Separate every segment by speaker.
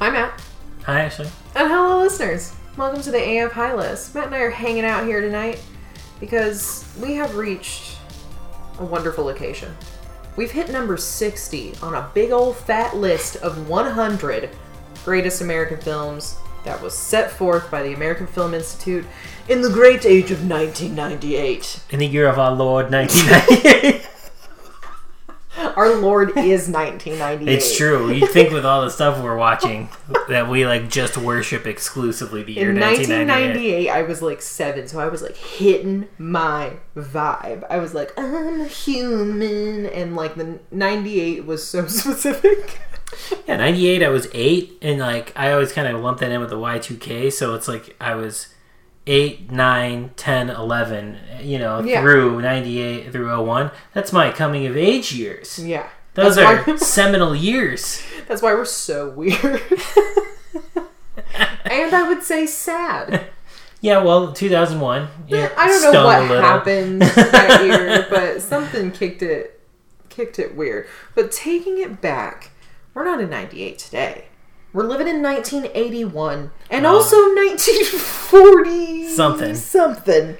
Speaker 1: Hi, Matt.
Speaker 2: Hi, Ashley.
Speaker 1: And hello, listeners. Welcome to the AF High List. Matt and I are hanging out here tonight because we have reached a wonderful occasion. We've hit number 60 on a big old fat list of 100 greatest American films that was set forth by the American Film Institute in the great age of 1998.
Speaker 2: In the year of our Lord 1998.
Speaker 1: Our Lord is 1998.
Speaker 2: it's true. You'd think with all the stuff we're watching that we like just worship exclusively the year
Speaker 1: In
Speaker 2: 1998.
Speaker 1: 1998, I was like seven, so I was like hitting my vibe. I was like, I'm human, and like the 98 was so specific.
Speaker 2: Yeah, 98 I was 8 and like I always kind of lump that in with the Y2K, so it's like I was 8, 9, 10, 11, you know,
Speaker 1: Yeah.
Speaker 2: through 98 through 01. That's my coming of age years.
Speaker 1: yeah,
Speaker 2: Those
Speaker 1: that's
Speaker 2: are
Speaker 1: why,
Speaker 2: seminal years.
Speaker 1: that's why we're so weird. and I would say sad.
Speaker 2: Yeah, well, 2001. Yeah,
Speaker 1: I don't know what happened that year, but something kicked it kicked it weird. But taking it back, we're not in 98 today. We're living in 1981 and
Speaker 2: Oh.
Speaker 1: also 1940
Speaker 2: Something.
Speaker 1: something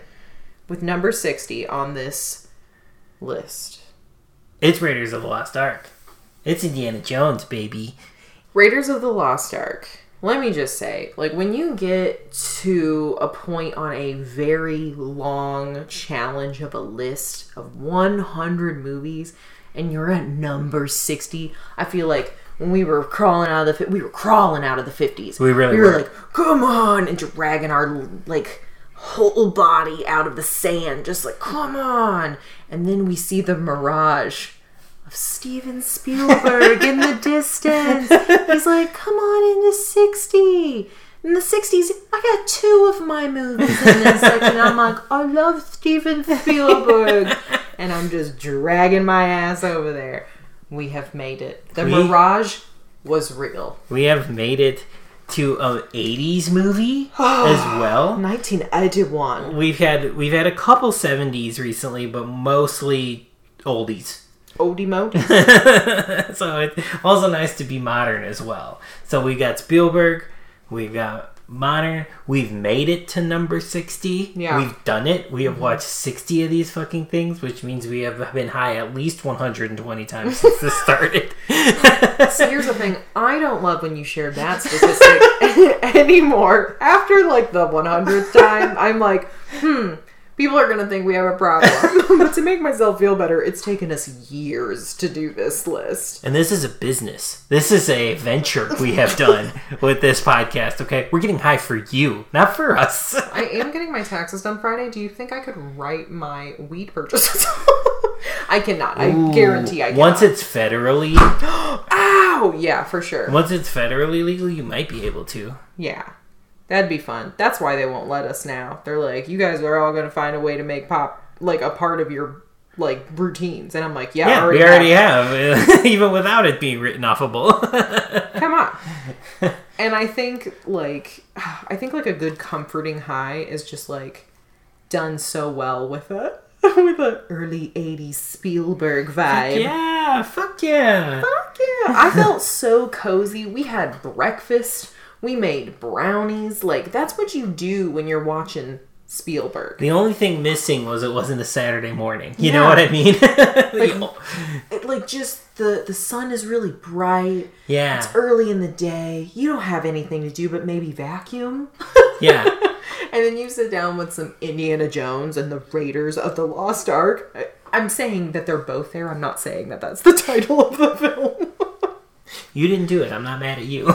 Speaker 1: with number 60 on this list.
Speaker 2: It's Raiders of the Lost Ark. It's Indiana Jones, baby.
Speaker 1: Raiders of the Lost Ark. Let me just say, like when you get to a point on a very long challenge of a list of 100 movies and you're at number 60, I feel like when we were crawling out of the we were crawling out of the 50s.
Speaker 2: We really
Speaker 1: we were
Speaker 2: were.
Speaker 1: like, "Come on!" and dragging our like whole body out of the sand just like, "Come on." And then we see the mirage of Steven Spielberg in the distance. He's like, come on into 60. In the 60s, I got two of my movies in this section. I'm like, I love Steven Spielberg. and I'm just dragging my ass over there. We have made it. The
Speaker 2: We-
Speaker 1: mirage was real.
Speaker 2: We have made it to an 80s movie as well.
Speaker 1: 1981.
Speaker 2: We've had we've had a couple 70s recently, but mostly oldies.
Speaker 1: Oldie mode.
Speaker 2: so it's also nice to be modern as well. So we got Spielberg, we've got modern, we've made it to number 60.
Speaker 1: Yeah.
Speaker 2: We've done it. We have watched 60 of these fucking things, which means we have been high at least 120 times since this started.
Speaker 1: So here's the thing. I don't love when you share that statistic anymore. After like the 100th time, I'm like, hmm, people are going to think we have a problem. but to make myself feel better, it's taken us years to do this list.
Speaker 2: And this is a business. This is a venture we have done with this podcast, okay? We're getting high for you, not for us.
Speaker 1: I am getting my taxes done Friday. Do you think I could write my weed purchases? I cannot. I guarantee I cannot.
Speaker 2: Once it's federally
Speaker 1: Ow! Yeah, for sure.
Speaker 2: once it's federally legal, you might be able to.
Speaker 1: Yeah. That'd be fun. That's why they won't let us now. They're like, you guys are all gonna find a way to make pop like a part of your like routines. And I'm like, yeah,
Speaker 2: Yeah,
Speaker 1: already
Speaker 2: we already
Speaker 1: have.
Speaker 2: have, even without it being written offable.
Speaker 1: Come on. and I think like I think like a good comforting high is just like done so well with a with a early 80s Spielberg vibe.
Speaker 2: yeah, fuck yeah.
Speaker 1: Fuck yeah. I felt so cozy. We had breakfast. We made brownies. Like that's what you do when you're watching Spielberg.
Speaker 2: The only thing missing was it wasn't a Saturday morning. You know what I mean?
Speaker 1: It, like just the the sun is really bright.
Speaker 2: yeah,
Speaker 1: It's early in the day. You don't have anything to do but maybe vacuum.
Speaker 2: yeah.
Speaker 1: And then you sit down with some Indiana Jones and the Raiders of the Lost Ark. I'm saying that they're both there. I'm not saying that that's the title of the film.
Speaker 2: You didn't do it. I'm not mad at you.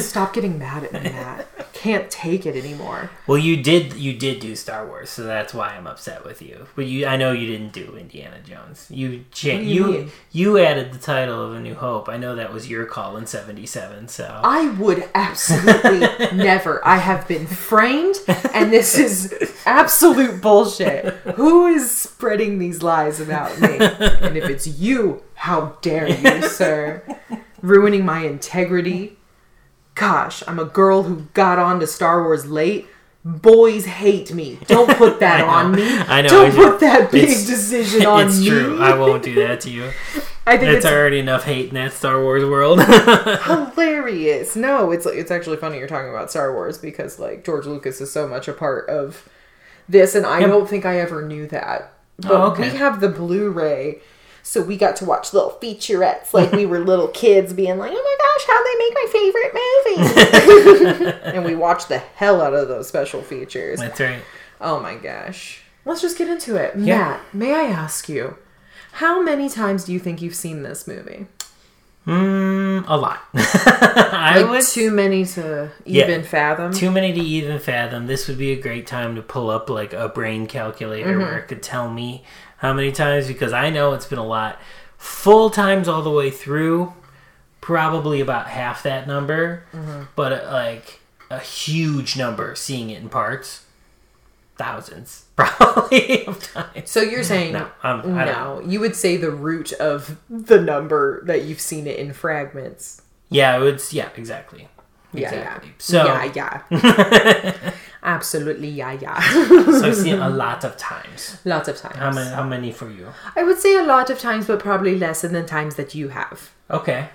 Speaker 1: Stop getting mad at me, Matt. I can't take it anymore.
Speaker 2: well, you did. You did do Star Wars, so that's why I'm upset with you. But you, I know you didn't do Indiana Jones. You,
Speaker 1: you
Speaker 2: you, you added the title of A New Hope. I know that was your call in '77. So
Speaker 1: I would absolutely never. I have been framed, and this is absolute bullshit. Who is spreading these lies about me? And if it's you, how dare you, sir? Ruining my integrity. Gosh, I'm a girl who got on to Star Wars late. Boys hate me. Don't put that on me.
Speaker 2: I know,
Speaker 1: Don't
Speaker 2: I know.
Speaker 1: put that big
Speaker 2: It's-
Speaker 1: decision on
Speaker 2: it's
Speaker 1: me.
Speaker 2: true. I won't do that to you.
Speaker 1: I think
Speaker 2: It's
Speaker 1: it's
Speaker 2: already enough hate in that Star Wars world.
Speaker 1: hilarious. No, it's it's actually funny you're talking about Star Wars because like George Lucas is so much a part of this, and I
Speaker 2: Yep.
Speaker 1: don't think I ever knew that. But
Speaker 2: Oh, okay.
Speaker 1: we have the Blu-ray, so we got to watch little featurettes like we were little kids, being like, "Oh my gosh, how they make my favorite movie!" and we watched the hell out of those special features.
Speaker 2: That's right.
Speaker 1: Oh my gosh. Let's just get into it.
Speaker 2: Yeah.
Speaker 1: Matt, may I ask you, how many times do you think you've seen this movie?
Speaker 2: Mm, a lot. I
Speaker 1: Like
Speaker 2: would
Speaker 1: too many to
Speaker 2: Yeah.
Speaker 1: even fathom.
Speaker 2: too many to even fathom. This would be a great time to pull up like a brain calculator
Speaker 1: Mm-hmm.
Speaker 2: where it could tell me how many times because I know it's been a lot. Full times all the way through, probably about half that number,
Speaker 1: Mm-hmm.
Speaker 2: but uh, like a huge number seeing it in parts, thousands probably of times.
Speaker 1: so you're saying
Speaker 2: No, I'm, I don't
Speaker 1: no, you would say the root of the number that you've seen it in fragments.
Speaker 2: Yeah, it's yeah, exactly.
Speaker 1: Yeah,
Speaker 2: Exactly.
Speaker 1: yeah.
Speaker 2: So
Speaker 1: yeah, yeah. Absolutely, yeah, yeah.
Speaker 2: so I've seen a lot of times.
Speaker 1: Lots of times.
Speaker 2: How many? How many for you?
Speaker 1: I would say a lot of times, but probably less than the times that you have.
Speaker 2: Okay.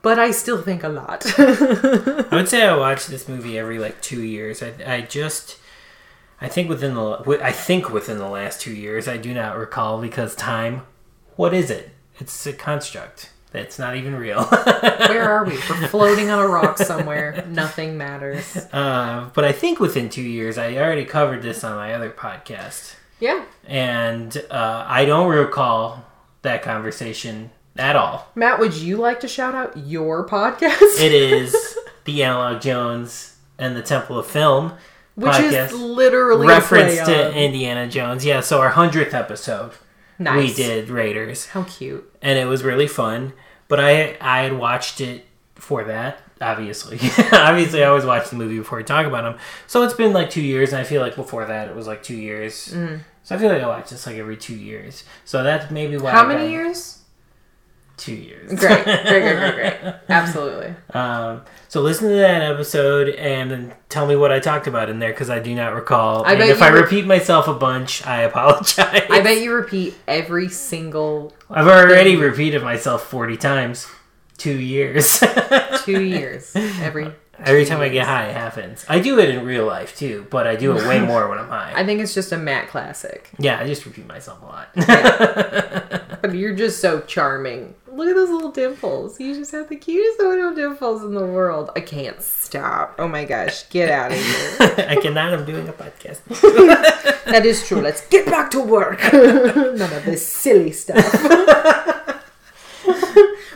Speaker 1: But I still think a lot.
Speaker 2: I would say I watch this movie every like two years. I, I just, I think within the, I think within the last two years, I do not recall because time. What is it? It's a construct. It's not even real.
Speaker 1: Where are we? We're floating on a rock somewhere. Nothing matters.
Speaker 2: uh, but I think within two years, I already covered this on my other podcast,
Speaker 1: Yeah.
Speaker 2: and uh, I don't recall that conversation at all.
Speaker 1: Matt, would you like to shout out your podcast?
Speaker 2: It is the Analog Jones and the Temple of Film
Speaker 1: Which
Speaker 2: podcast.
Speaker 1: is literally
Speaker 2: reference
Speaker 1: a play
Speaker 2: to Indiana Jones. Yeah, so our hundredth episode,
Speaker 1: Nice.
Speaker 2: we did Raiders,
Speaker 1: How cute.
Speaker 2: and it was really fun. But I I had watched it for that. Obviously, obviously, I always watch the movie before I talk about them. So it's been like two years, and I feel like before that it was like two years.
Speaker 1: Mm.
Speaker 2: So I feel like I watch this like every two years. So that's maybe why.
Speaker 1: How
Speaker 2: I
Speaker 1: many
Speaker 2: got
Speaker 1: years?
Speaker 2: Two years.
Speaker 1: Great. Great, great, great, great. Absolutely.
Speaker 2: Um, so listen to that episode and then tell me what I talked about in there because I do not recall.
Speaker 1: I
Speaker 2: and
Speaker 1: bet
Speaker 2: if
Speaker 1: you
Speaker 2: I
Speaker 1: re-
Speaker 2: repeat myself a bunch, I apologize.
Speaker 1: I bet you repeat every single
Speaker 2: I've already repeated myself 40 times. Two years.
Speaker 1: two years. Every
Speaker 2: Every time I get high, it happens. I do it in real life too, but I do it way more when I'm high.
Speaker 1: I think it's just a Matt classic.
Speaker 2: Yeah, I just repeat myself a lot.
Speaker 1: But you're just so charming. Look at those little dimples. You just have the cutest little dimples in the world. I can't stop. Oh my gosh. Get out of here.
Speaker 2: I cannot. I'm doing a podcast.
Speaker 1: That is true. Let's get back to work. None of this silly stuff.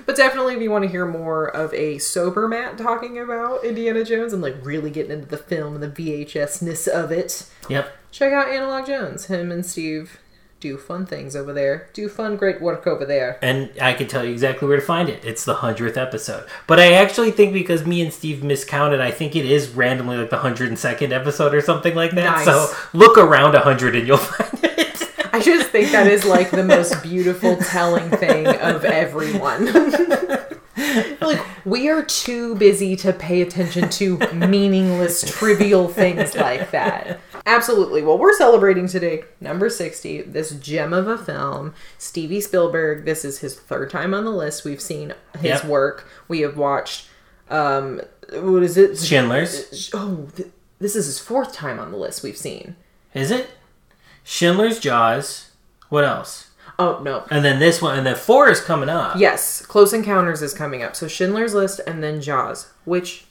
Speaker 1: but definitely, if you want to hear more of a sober Matt talking about Indiana Jones and like really getting into the film and the VHS ness of it,
Speaker 2: Yep.
Speaker 1: check out Analog Jones. Him and Steve do fun things over there. Do fun, great work over there.
Speaker 2: And I can tell you exactly where to find it. It's the hundredth episode. But I actually think because me and Steve miscounted, I think it is randomly like the hundred and second episode or something like that.
Speaker 1: Nice.
Speaker 2: So look around hundred and you'll find it.
Speaker 1: I just think that is like the most beautiful telling thing of everyone. like we are too busy to pay attention to meaningless trivial things like that. Absolutely. Well, we're celebrating today number 60, this gem of a film. Stevie Spielberg, this is his third time on the list. We've seen his
Speaker 2: Yep.
Speaker 1: work. We have watched um what is it?
Speaker 2: Schindler's.
Speaker 1: Oh, th- this is his fourth time on the list we've seen.
Speaker 2: Is it? Schindler's Jaws. What else?
Speaker 1: Oh, no.
Speaker 2: And then this one, and then four is coming up.
Speaker 1: Yes, Close Encounters is coming up. So Schindler's List and then Jaws, which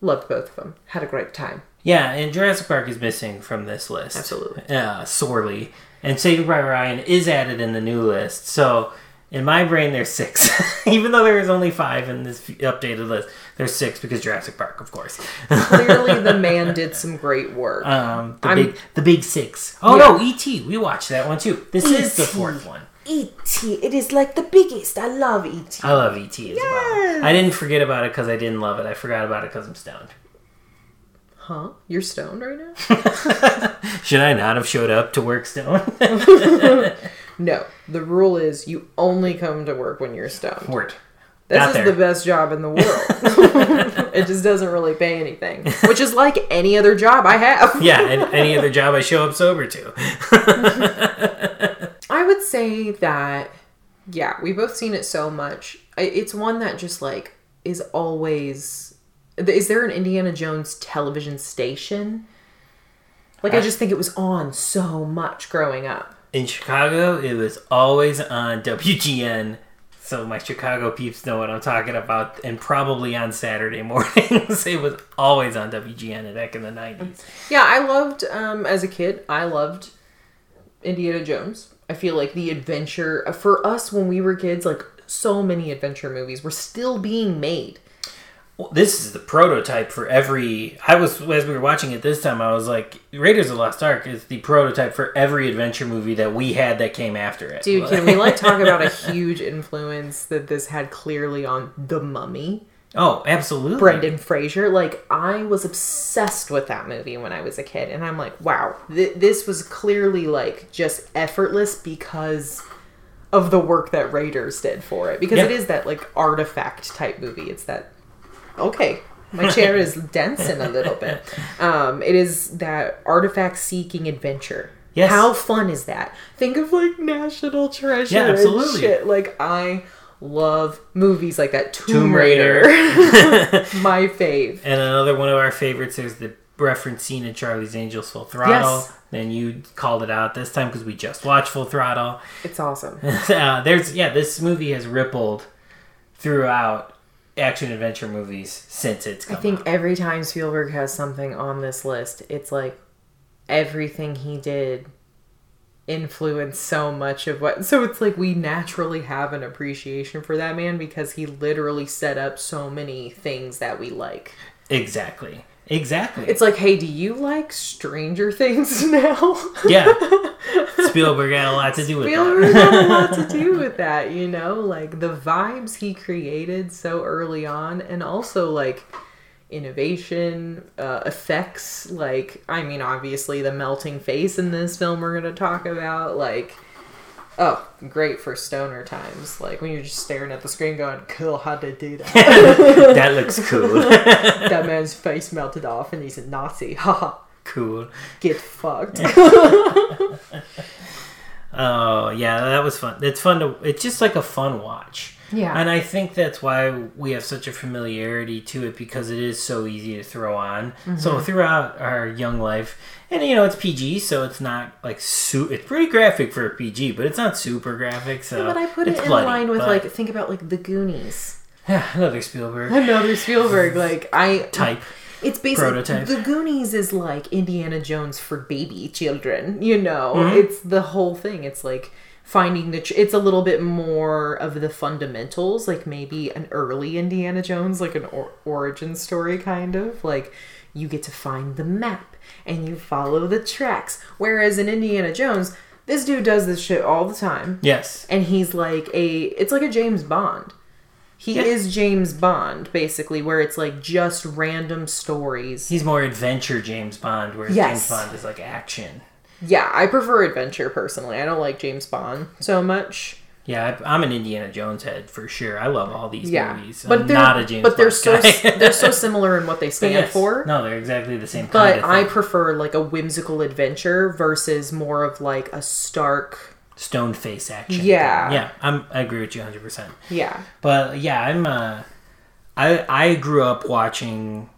Speaker 1: loved both of them. Had a great time.
Speaker 2: Yeah, and Jurassic Park is missing from this list.
Speaker 1: Absolutely.
Speaker 2: Uh, sorely. And Saving Private Ryan is added in the new list. So in my brain, there's six. Even though there is only five in this updated list, there's six because Jurassic Park, of course.
Speaker 1: Clearly, the man did some great work.
Speaker 2: um, the
Speaker 1: I'm-
Speaker 2: big, the big six. Oh
Speaker 1: Yeah.
Speaker 2: no, E.T. We watched that one too. This is the fourth one.
Speaker 1: E.T. It is like the biggest. I love E E.T.
Speaker 2: I love E.T. as
Speaker 1: Yes.
Speaker 2: well. I didn't forget about it because I didn't love it. I forgot about it because I'm stoned.
Speaker 1: Huh? You're stoned right now?
Speaker 2: Should I not have showed up to work stoned?
Speaker 1: no. The rule is you only come to work when you're stoned.
Speaker 2: Word.
Speaker 1: This
Speaker 2: Got
Speaker 1: is
Speaker 2: there.
Speaker 1: the best job in the world. it just doesn't really pay anything, which is like any other job I have.
Speaker 2: Yeah, and any other job I show up sober to.
Speaker 1: I would say that Yeah, we've both seen it so much. It's one that just like is always. Is there an Indiana Jones television station? Like I just think it was on so much growing up.
Speaker 2: In Chicago, it was always on WGN. So my Chicago peeps know what I'm talking about, and probably on Saturday mornings. it was always on WGN back in the 90s.
Speaker 1: Yeah, I loved um as a kid. I loved Indiana Jones. I feel like the adventure for us when we were kids, like so many adventure movies were still being made.
Speaker 2: This is the prototype for every. I was as we were watching it this time. I was like, Raiders of the Lost Ark is the prototype for every adventure movie that we had that came after it.
Speaker 1: Dude, can we like talk about a huge influence that this had clearly on The Mummy?
Speaker 2: oh, absolutely.
Speaker 1: Brendan Fraser. Like I was obsessed with that movie when I was a kid, and I'm like, wow, th- this was clearly like just effortless because of the work that Raiders did for it. Because
Speaker 2: Yeah.
Speaker 1: it is that like artifact type movie. It's that okay. My chair is dancing a little bit. Um, it is that artifact seeking adventure.
Speaker 2: Yes.
Speaker 1: How fun is that? Think of like National Treasure.
Speaker 2: Yeah, absolutely.
Speaker 1: shit. Like I love movies like that. Tomb,
Speaker 2: Tomb
Speaker 1: Raider.
Speaker 2: Raider.
Speaker 1: My fave.
Speaker 2: And another one of our favorites is the reference scene in Charlie's Angels Full Throttle.
Speaker 1: Yes.
Speaker 2: Then you called it out this time because we just watched Full Throttle.
Speaker 1: It's awesome.
Speaker 2: uh, there's yeah, this movie has rippled throughout action adventure movies since it's
Speaker 1: I think
Speaker 2: out.
Speaker 1: every time Spielberg has something on this list, it's like everything he did influenced so much of what so it's like we naturally have an appreciation for that man because he literally set up so many things that we like.
Speaker 2: Exactly. Exactly.
Speaker 1: It's like, hey, do you like Stranger Things now?
Speaker 2: yeah. Spielberg had a lot to do with
Speaker 1: Spielberg
Speaker 2: that.
Speaker 1: had a lot to do with that, you know, like the vibes he created so early on, and also like innovation, uh, effects. Like, I mean, obviously the melting face in this film we're gonna talk about, like. Oh, great for stoner times. Like when you're just staring at the screen going, cool, how'd they do that?
Speaker 2: that looks cool.
Speaker 1: that man's face melted off and he's a Nazi. Haha,
Speaker 2: cool.
Speaker 1: get fucked.
Speaker 2: Oh yeah, that was fun. It's fun to. It's just like a fun watch.
Speaker 1: Yeah.
Speaker 2: And I think that's why we have such a familiarity to it because it is so easy to throw on.
Speaker 1: Mm-hmm.
Speaker 2: So throughout our young life, and you know it's PG, so it's not like su- It's pretty graphic for a PG, but it's not super graphic. So
Speaker 1: but I put it in
Speaker 2: bloody,
Speaker 1: line with
Speaker 2: but-
Speaker 1: like think about like the Goonies.
Speaker 2: yeah, another Spielberg
Speaker 1: Another Spielberg. Like I
Speaker 2: type.
Speaker 1: It's basically
Speaker 2: Prototype.
Speaker 1: the Goonies is like Indiana Jones for baby children. You know,
Speaker 2: Mm-hmm.
Speaker 1: it's the whole thing. It's like finding the. Tr- it's a little bit more of the fundamentals, like maybe an early Indiana Jones, like an or- origin story kind of. Like you get to find the map and you follow the tracks. Whereas in Indiana Jones, this dude does this shit all the time
Speaker 2: Yes.
Speaker 1: and he's like a it's like a James Bond. He
Speaker 2: Yeah.
Speaker 1: is James Bond basically where it's like just random stories.
Speaker 2: He's more adventure James Bond, whereas
Speaker 1: Yes.
Speaker 2: James Bond is like action.
Speaker 1: Yeah, I prefer adventure personally. I don't like James Bond so much.
Speaker 2: Yeah, I'm an Indiana Jones head for sure. I love all these
Speaker 1: Yeah.
Speaker 2: movies.
Speaker 1: But
Speaker 2: I'm
Speaker 1: they're
Speaker 2: not a James
Speaker 1: but they're so they're so similar in what they stand
Speaker 2: yes.
Speaker 1: for.
Speaker 2: No, they're exactly the same
Speaker 1: But
Speaker 2: kind of
Speaker 1: I prefer like a whimsical adventure versus more of like a stark
Speaker 2: Stone face action.
Speaker 1: Yeah.
Speaker 2: thing. Yeah, I'm, I agree with you 100%.
Speaker 1: yeah.
Speaker 2: But yeah, I'm. Uh, I I grew up watching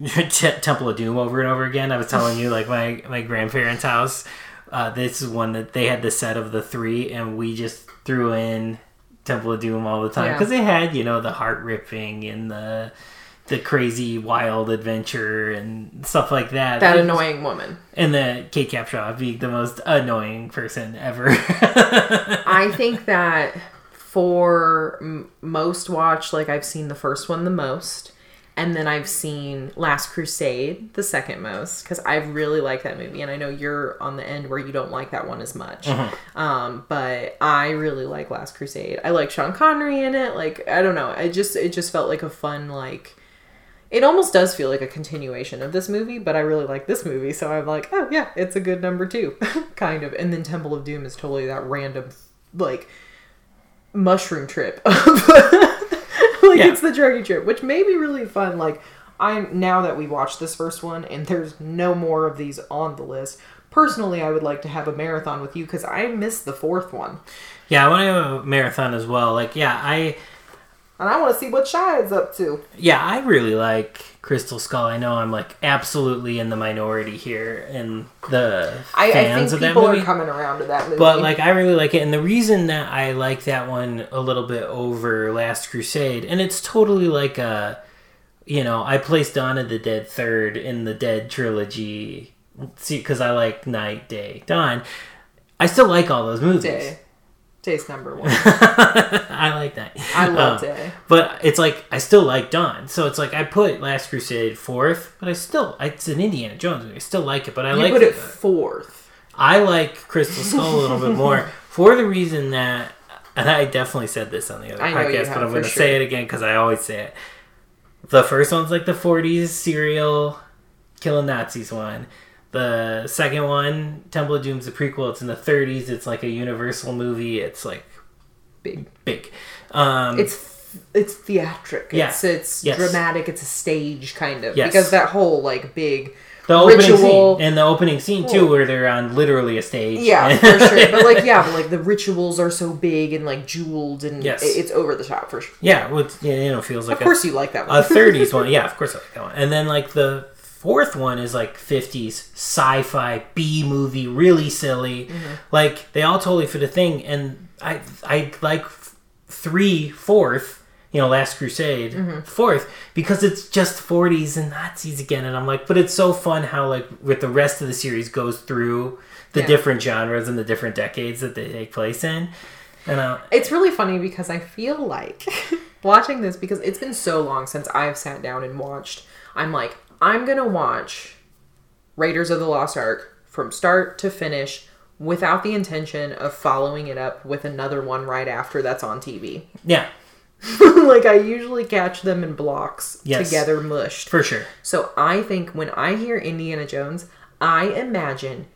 Speaker 2: Temple of Doom over and over again. I was telling you, like my my grandparents' house. Uh, this is one that they had the set of the three, and we just threw in Temple of Doom all the time
Speaker 1: Yeah.
Speaker 2: because they had you know the heart ripping and the the crazy wild adventure and stuff like that.
Speaker 1: That annoying woman.
Speaker 2: and the Kate Capshaw being the most annoying person ever.
Speaker 1: I think that for m- most watch, like I've seen the first one the most, and then I've seen Last Crusade the second most because I really like that movie, and I know you're on the end where you don't like that one as much. Um, but I really like Last Crusade. I like Sean Connery in it. Like I don't know, I just it just felt like a fun like. It almost does feel like a continuation of this movie, but I really like this movie, so I'm like, oh yeah, it's a good number two, kind of. And then Temple of Doom is totally that random, like, mushroom trip. like
Speaker 2: Yeah.
Speaker 1: it's the druggy trip, which may be really fun. Like I'm now that we watched this first one, and there's no more of these on the list. personally, I would like to have a marathon with you because I missed the fourth one,
Speaker 2: Yeah, I want to have a marathon as well. Like, yeah, I
Speaker 1: and I want to see what Shia is up to.
Speaker 2: yeah, I really like Crystal Skull. I know I'm like absolutely in the minority here in the
Speaker 1: I, I
Speaker 2: fans
Speaker 1: think
Speaker 2: of that
Speaker 1: people
Speaker 2: movie.
Speaker 1: are coming around to that movie.
Speaker 2: But like I really like it, and the reason that I like that one a little bit over Last Crusade, and it's totally like a, you know, I placed Dawn of the Dead third in the Dead trilogy, see, because I like Night, Day, Dawn. I still like all those movies.
Speaker 1: Day, Day's number one.
Speaker 2: I like that.
Speaker 1: I love
Speaker 2: Um,
Speaker 1: Day.
Speaker 2: But it's like I still like Dawn, so it's like I put Last Crusade fourth, but I still it's an Indiana Jones movie. I still like it, but I
Speaker 1: You
Speaker 2: like
Speaker 1: put it fourth.
Speaker 2: I like Crystal Skull a little bit more for the reason that, and I definitely said this on the other podcast,
Speaker 1: have,
Speaker 2: but I'm going to
Speaker 1: sure.
Speaker 2: say it again because I always say it. The first one's like the 40s serial killing Nazis one. The second one, Temple of Doom's the prequel. It's in the 30s. It's like a Universal movie. It's like
Speaker 1: Big.
Speaker 2: big. Um,
Speaker 1: It's it's theatric.
Speaker 2: Yeah.
Speaker 1: It's it's
Speaker 2: Yes.
Speaker 1: dramatic. It's a stage kind of
Speaker 2: Yes.
Speaker 1: because that whole like big
Speaker 2: the opening
Speaker 1: ritual-
Speaker 2: scene and the opening scene too, where they're on literally a stage.
Speaker 1: yeah for sure. But like yeah, but like the rituals are so big and like jeweled and
Speaker 2: Yes.
Speaker 1: it's over the top for sure.
Speaker 2: yeah, well, you know, feels like
Speaker 1: Of
Speaker 2: a-
Speaker 1: course you like that
Speaker 2: a 30s one yeah of course i like that one and then like the fourth one is like 50s sci-fi b movie really silly
Speaker 1: Mm-hmm.
Speaker 2: like they all totally fit a thing and i i like three fourth you know last crusade
Speaker 1: Mm-hmm.
Speaker 2: fourth because it's just 40s and nazis again and i'm like but it's so fun how like with the rest of the series goes through the
Speaker 1: Yeah.
Speaker 2: different genres and the different decades that they take place in and uh,
Speaker 1: It's really funny because I feel like watching this because it's been so long since I've sat down and watched. I'm like, I'm gonna watch Raiders of the Lost Ark from start to finish without the intention of following it up with another one right after that's on TV.
Speaker 2: yeah
Speaker 1: like I usually catch them in blocks
Speaker 2: Yes.
Speaker 1: together mushed.
Speaker 2: for sure
Speaker 1: So I think when I hear Indiana Jones, I imagine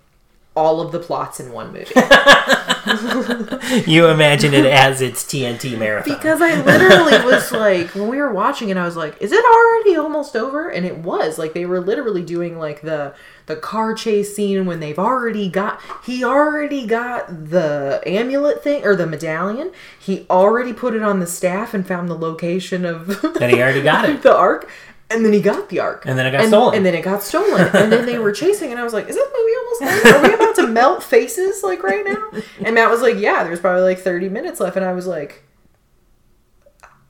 Speaker 1: all of the plots in one movie.
Speaker 2: you imagine it as its tnt marathon
Speaker 1: Because I literally was like, when we were watching it, I was like, "Is it already almost over?" And it was like they were literally doing like the the car chase scene when they've already got he already got the amulet thing or the medallion. He already put it on the staff and found the location of
Speaker 2: Then he already got it.
Speaker 1: the ark. And then he got the ark.
Speaker 2: And then it got stolen.
Speaker 1: And then it got stolen. and then they were chasing, and I was like, "Is this movie almost over? Are we about to melt faces like right now?" And Matt was like, "Yeah, there's probably like 30 minutes left." And I was like,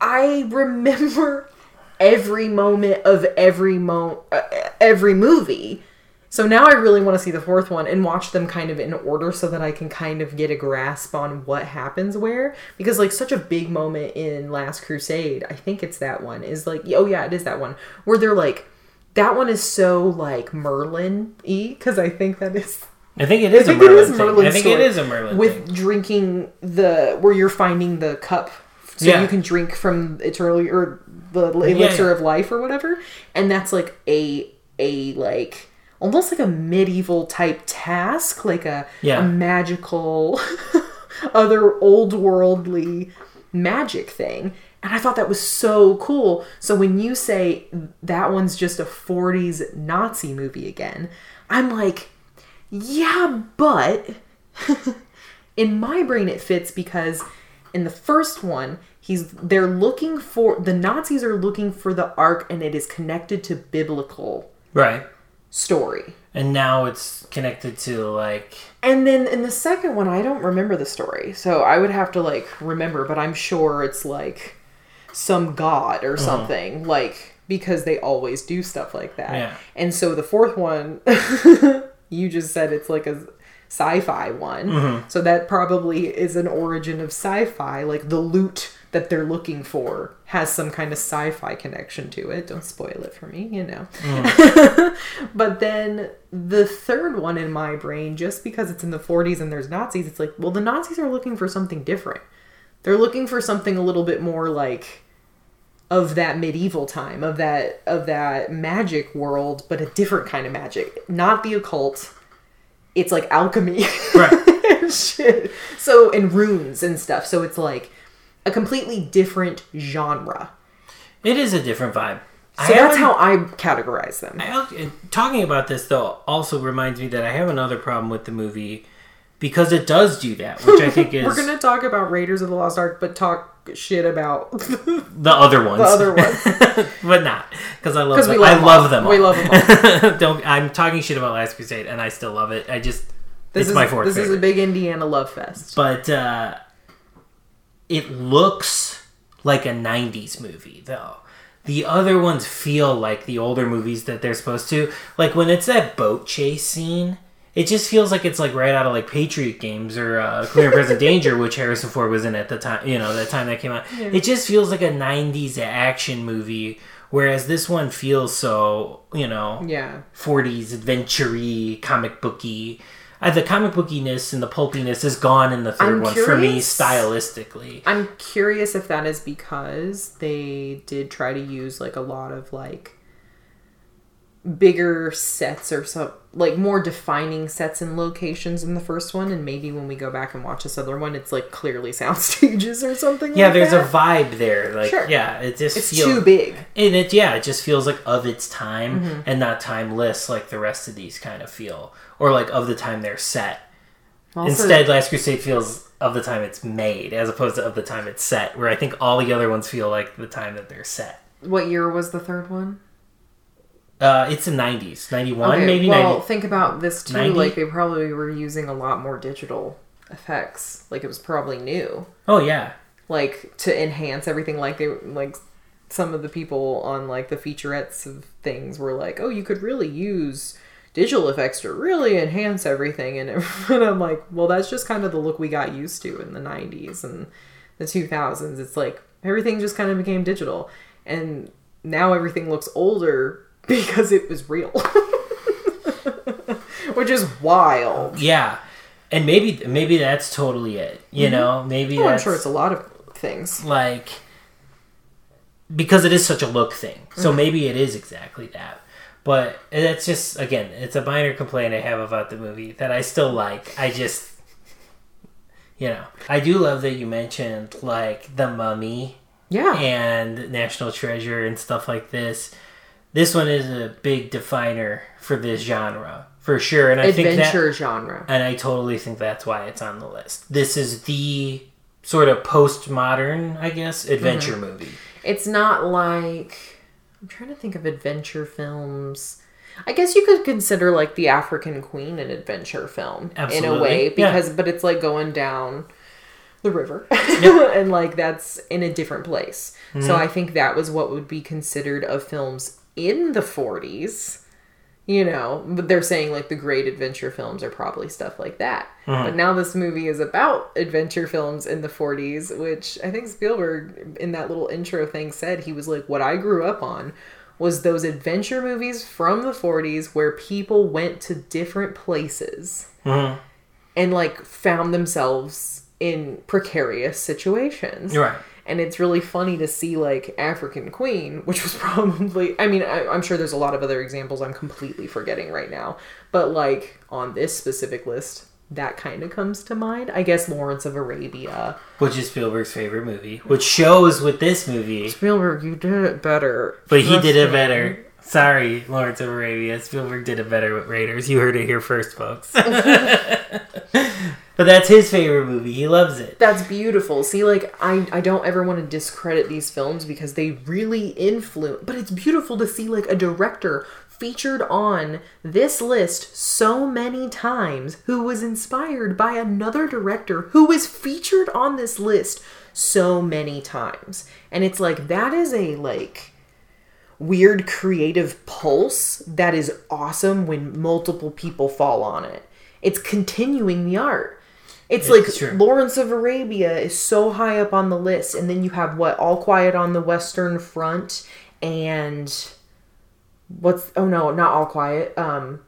Speaker 1: I remember every moment of every mo uh, every movie. So now I really want to see the fourth one and watch them kind of in order so that I can kind of get a grasp on what happens where because like such a big moment in Last Crusade, I think it's that one is like oh yeah, it is that one where they're like that one is so like Merlin y because I think that is
Speaker 2: I think it is a
Speaker 1: think it
Speaker 2: Merlin
Speaker 1: is
Speaker 2: thing.
Speaker 1: Merlin's
Speaker 2: I think it is a Merlin
Speaker 1: with
Speaker 2: thing.
Speaker 1: drinking the where you're finding the cup so
Speaker 2: Yeah.
Speaker 1: you can drink from eternal or the elixir
Speaker 2: yeah.
Speaker 1: of life or whatever and that's like a a like almost like a medieval type task like a,
Speaker 2: Yeah.
Speaker 1: a magical other old worldly magic thing and i thought that was so cool so when you say that one's just a 40s nazi movie again i'm like yeah but in my brain it fits because in the first one he's they're looking for the nazis are looking for the ark and it is connected to biblical
Speaker 2: Right.
Speaker 1: Story.
Speaker 2: And now it's connected to like
Speaker 1: and then in the second one i don't remember the story. So i would have to like remember but i'm sure it's like some god or uh-huh. something like because they always do stuff like that.
Speaker 2: Yeah.
Speaker 1: and so the fourth one you just said it's like a sci-fi one. Mm-hmm. So that probably is an origin of sci-fi like the loot that they're looking for has some kind of sci-fi connection to it. Don't spoil it for me you know. But then the third one in my brain just because it's in the 40s and there's nazis it's like well the nazis are looking for something different. They're looking for something a little bit more like of that medieval time of that of that magic world but a different kind of magic. Not the occult. It's like alchemy.
Speaker 2: Right.
Speaker 1: shit. So and runes and stuff. So it's like a completely different genre
Speaker 2: it is a different vibe. I
Speaker 1: So that's how I categorize them.
Speaker 2: I, talking about this though also reminds me that I have another problem with the movie because it does do that, which I think is
Speaker 1: We're gonna talk about Raiders of the Lost Ark, but talk shit about
Speaker 2: the other ones.
Speaker 1: the other ones
Speaker 2: but not because I love them.
Speaker 1: love
Speaker 2: I
Speaker 1: them
Speaker 2: love
Speaker 1: all.
Speaker 2: them.
Speaker 1: We love them all.
Speaker 2: Don't. I'm talking shit about Last Crusade, and I still love it. I just
Speaker 1: This
Speaker 2: it's
Speaker 1: is
Speaker 2: my fourth
Speaker 1: this is a big Indiana love fest.
Speaker 2: but uh, it looks like a 90s movie though the other ones feel like the older movies that they're supposed to like when it's that boat chase scene it just feels like it's like right out of like Patriot games or uh, Clear and Present Danger, which Harrison Ford was in at the time. You know, that time that came out. It just feels like a '90s action movie, whereas this one feels so you know
Speaker 1: Yeah.
Speaker 2: 40s adventure comic booky. Uh, the comic bookiness and the pulpiness is gone in the 3rd
Speaker 1: I'm
Speaker 2: one for me stylistically.
Speaker 1: I'm curious if that is because they did try to use like a lot of like bigger sets or some like more defining sets and locations in the first one and maybe when we go back and watch this other one it's like clearly sound stages or something
Speaker 2: Yeah,
Speaker 1: like
Speaker 2: there's
Speaker 1: that.
Speaker 2: a vibe there. Like,
Speaker 1: Sure.
Speaker 2: yeah, it just
Speaker 1: it's
Speaker 2: feels
Speaker 1: too big
Speaker 2: and it yeah, it just feels like of its time
Speaker 1: Mm-hmm.
Speaker 2: and not timeless like the rest of these kind of feel, or like of the time they're set.
Speaker 1: Also-
Speaker 2: Instead, Last Crusade feels of the time it's made, as opposed to of the time it's set. Where I think all the other ones feel like the time that they're set.
Speaker 1: what year was the third one
Speaker 2: Uh, it's the '90s, '91
Speaker 1: Okay,
Speaker 2: maybe.
Speaker 1: well
Speaker 2: 90,
Speaker 1: think about this too
Speaker 2: 90?
Speaker 1: like they probably were using a lot more digital effects like it was probably new
Speaker 2: oh yeah,
Speaker 1: like to enhance everything like they like some of the people on like the featurettes of things were like oh you could really use digital effects to really enhance everything and, and i'm like well that's just kind of the look we got used to in the 90s and the 2000s it's like everything just kind of became digital and now everything looks older because it was real which is wild
Speaker 2: yeah, and maybe maybe that's totally it. You know, maybe
Speaker 1: oh, i'm sure it's a lot of things
Speaker 2: like because it is such a look thing. So
Speaker 1: Mm-hmm.
Speaker 2: maybe it is exactly that. But that's just again, it's a minor complaint I have about the movie that I still like. I just you know, I do love that you mentioned like the mummy
Speaker 1: yeah
Speaker 2: and National Treasure and stuff like this. This one is a big definer for this genre, for sure. And I think that
Speaker 1: adventure genre
Speaker 2: and I totally think that's why it's on the list. This is the sort of postmodern, I guess, adventure
Speaker 1: Mm-hmm.
Speaker 2: movie.
Speaker 1: It's not like I'm trying to think of adventure films. I guess you could consider like the African Queen an adventure film in a
Speaker 2: Absolutely,
Speaker 1: way
Speaker 2: yeah.
Speaker 1: because but it's like going down the river and like that's in a different place.
Speaker 2: Mm-hmm.
Speaker 1: So I think that was what would be considered of films in the 40s. You know, but they're saying like the great adventure films are probably stuff like that.
Speaker 2: Mm-hmm.
Speaker 1: But now this movie is about adventure films in the 40s, which I think Spielberg in that little intro thing said he was like, What I grew up on was those adventure movies from the 40s where people went to different places
Speaker 2: Mhm.
Speaker 1: and like found themselves in precarious situations.
Speaker 2: Right.
Speaker 1: And it's really funny to see like African Queen, which was probably, I mean, I, I'm sure there's a lot of other examples I'm completely forgetting right now, but like on this specific list, that kind of comes to mind. I guess Lawrence of Arabia.
Speaker 2: Which is Spielberg's favorite movie. Which shows with this movie,
Speaker 1: Spielberg, you did it better.
Speaker 2: but he did it better. Sorry, Lawrence of Arabia. Spielberg did it better with Raiders. You heard it here first, folks. but that's his favorite movie. He loves it.
Speaker 1: That's beautiful. See, like I, I don't ever want to discredit these films because they really influence. But it's beautiful to see like a director featured on this list so many times who was inspired by another director who was featured on this list so many times. And it's like that is a like weird creative pulse that is awesome when multiple people fall on it. It's continuing the art. It's like
Speaker 2: true.
Speaker 1: Lawrence of Arabia is so high up on the list, and then you have what All Quiet on the Western Front, and what's oh no, not All Quiet, um,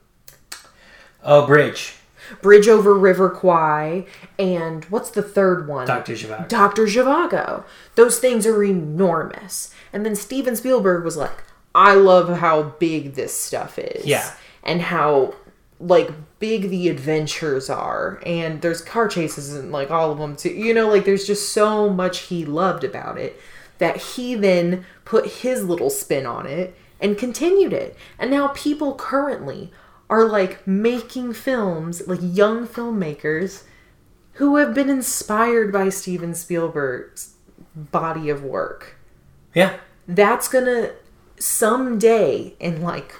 Speaker 2: Oh, Bridge.
Speaker 1: Bridge over River Kwai, and what's the third one?
Speaker 2: Dr. Zhivago.
Speaker 1: Dr. Zhivago. Those things are enormous. And then Steven Spielberg was like, I love how big this stuff is.
Speaker 2: Yeah.
Speaker 1: And how like big the adventures are and there's car chases and like all of them too you know like there's just so much he loved about it that he then put his little spin on it and continued it. And now people currently are like making films, like young filmmakers who have been inspired by Steven Spielberg's body of work.
Speaker 2: Yeah.
Speaker 1: That's gonna someday in like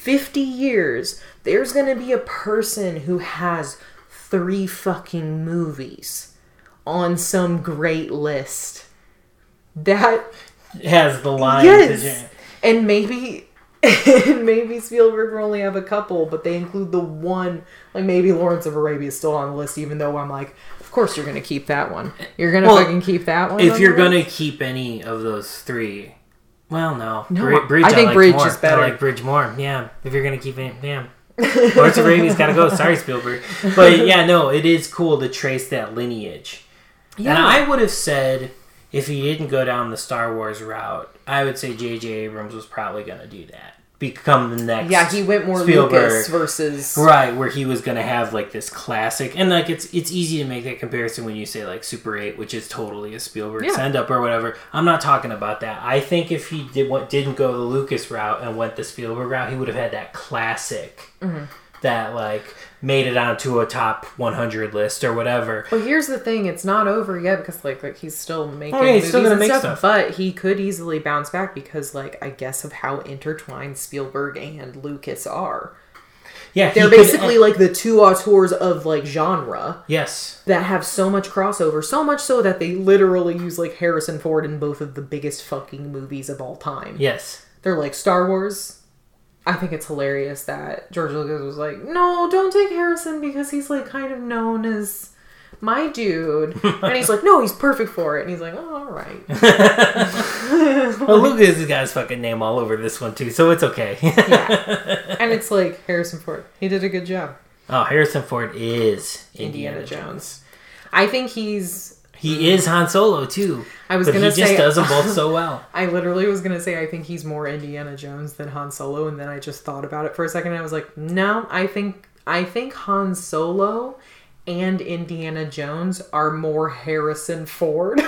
Speaker 1: 50 years, there's gonna be a person who has three fucking movies on some great list. That
Speaker 2: has the line.
Speaker 1: yes, and maybe and maybe Spielberg will only have a couple, but they include the one. Like maybe Lawrence of Arabia is still on the list, even though I'm like, of course you're gonna keep that one. You're gonna
Speaker 2: Well,
Speaker 1: fucking keep that one.
Speaker 2: If
Speaker 1: on
Speaker 2: you're gonna keep any of those three, well, no.
Speaker 1: No,
Speaker 2: Bri- Bridge,
Speaker 1: I think Bridge
Speaker 2: more.
Speaker 1: is better.
Speaker 2: I like Bridge more. Yeah. If you're gonna keep it, yeah. Lawrence of Arabia's gotta go. Sorry, Spielberg. But yeah, no, it is cool to trace that lineage.
Speaker 1: yeah,
Speaker 2: And I would have said if he didn't go down the Star Wars route, I would say J.J. Abrams was probably gonna do that. Become the next.
Speaker 1: yeah, he went more
Speaker 2: Spielberg.
Speaker 1: Lucas versus
Speaker 2: Right, where he was gonna have like this classic, and like it's it's easy to make that comparison when you say like Super Eight, which is totally a Spielberg
Speaker 1: Yeah.
Speaker 2: send up or whatever. I'm not talking about that. I think if he did what didn't go the Lucas route and went the Spielberg route, he would have had that classic
Speaker 1: Mm-hmm.
Speaker 2: That like made it onto a top 100 list or whatever.
Speaker 1: Well, here's the thing: it's not over yet because like like he's still making
Speaker 2: Oh, yeah, he's
Speaker 1: movies
Speaker 2: still gonna make
Speaker 1: stuff,
Speaker 2: stuff.
Speaker 1: But he could easily bounce back because like I guess of how intertwined Spielberg and Lucas are.
Speaker 2: Yeah,
Speaker 1: They're
Speaker 2: he could- uh,
Speaker 1: basically like the two auteurs of like genre
Speaker 2: yes,
Speaker 1: that have so much crossover, so much so that they literally use like Harrison Ford in both of the biggest fucking movies of all time.
Speaker 2: yes.
Speaker 1: They're like Star Wars. I think it's hilarious that George Lucas was like, "No, don't take Harrison because he's like kind of known as my dude," and he's like, "No, he's perfect for it," and he's like, "Oh, all right."
Speaker 2: Well, Lucas has got his fucking name all over this one too, so it's okay. yeah.
Speaker 1: and it's like Harrison Ford. He did a good job.
Speaker 2: oh, Harrison Ford is Indiana,
Speaker 1: Indiana
Speaker 2: Jones.
Speaker 1: Jones. I think he's.
Speaker 2: He mm-hmm. is Han Solo too.
Speaker 1: I was gonna say
Speaker 2: he just does them both so well.
Speaker 1: I literally was gonna say I think he's more Indiana Jones than Han Solo, and then I just thought about it for a second. And I was like, no, I think I think Han Solo and Indiana Jones are more Harrison Ford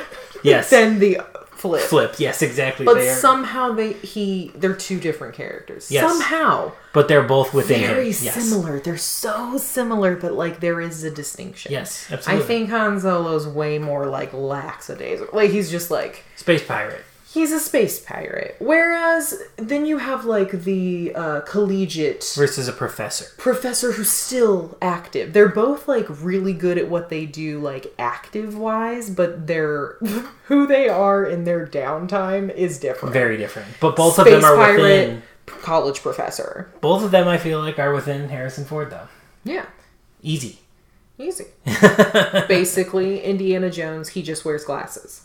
Speaker 2: Yes.
Speaker 1: than the flip.
Speaker 2: Flip, yes, exactly.
Speaker 1: But
Speaker 2: they are,
Speaker 1: somehow they he they're two different characters.
Speaker 2: Yes.
Speaker 1: Somehow
Speaker 2: but they're both within
Speaker 1: very
Speaker 2: him. Yes.
Speaker 1: similar. They're so similar, but like there is a distinction.
Speaker 2: Yes, absolutely.
Speaker 1: I think Han Solo's way more like lackadaisical. Like he's just like
Speaker 2: Space Pirate.
Speaker 1: He's a space pirate. Whereas then you have like the uh, collegiate
Speaker 2: versus a professor.
Speaker 1: professor who's still active. They're both like really good at what they do, like active wise, but they're who they are in their downtime is different.
Speaker 2: Very different. But both
Speaker 1: Space
Speaker 2: of them are
Speaker 1: pirate,
Speaker 2: within.
Speaker 1: college professor.
Speaker 2: Both of them, I feel like, are within Harrison Ford, though.
Speaker 1: Yeah,
Speaker 2: Easy.
Speaker 1: easy. Basically, Indiana Jones. He just wears glasses.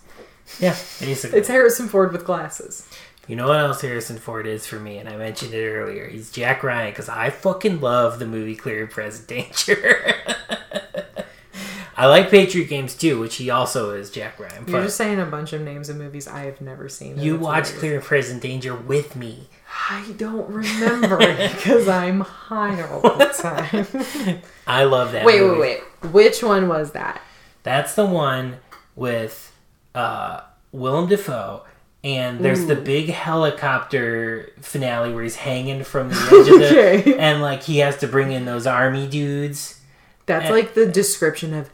Speaker 2: Yeah, basically.
Speaker 1: It's Harrison Ford with glasses.
Speaker 2: You know what else Harrison Ford is for me, and I mentioned it earlier. He's Jack Ryan because I fucking love the movie Clear and Present Danger. I like Patriot Games too, which he also is Jack Ryan.
Speaker 1: You're just saying a bunch of names of movies I have never seen.
Speaker 2: you
Speaker 1: it's
Speaker 2: watch. Clear and Present Danger with me.
Speaker 1: I don't remember because I'm high all the time.
Speaker 2: I love that.
Speaker 1: wait,
Speaker 2: movie.
Speaker 1: wait, wait. Which one was that?
Speaker 2: That's the one with uh, Willem Dafoe, and there's the big helicopter finale where he's hanging from the edge of the,
Speaker 1: Okay.
Speaker 2: and like he has to bring in those army dudes.
Speaker 1: That's
Speaker 2: Eh.
Speaker 1: like the description of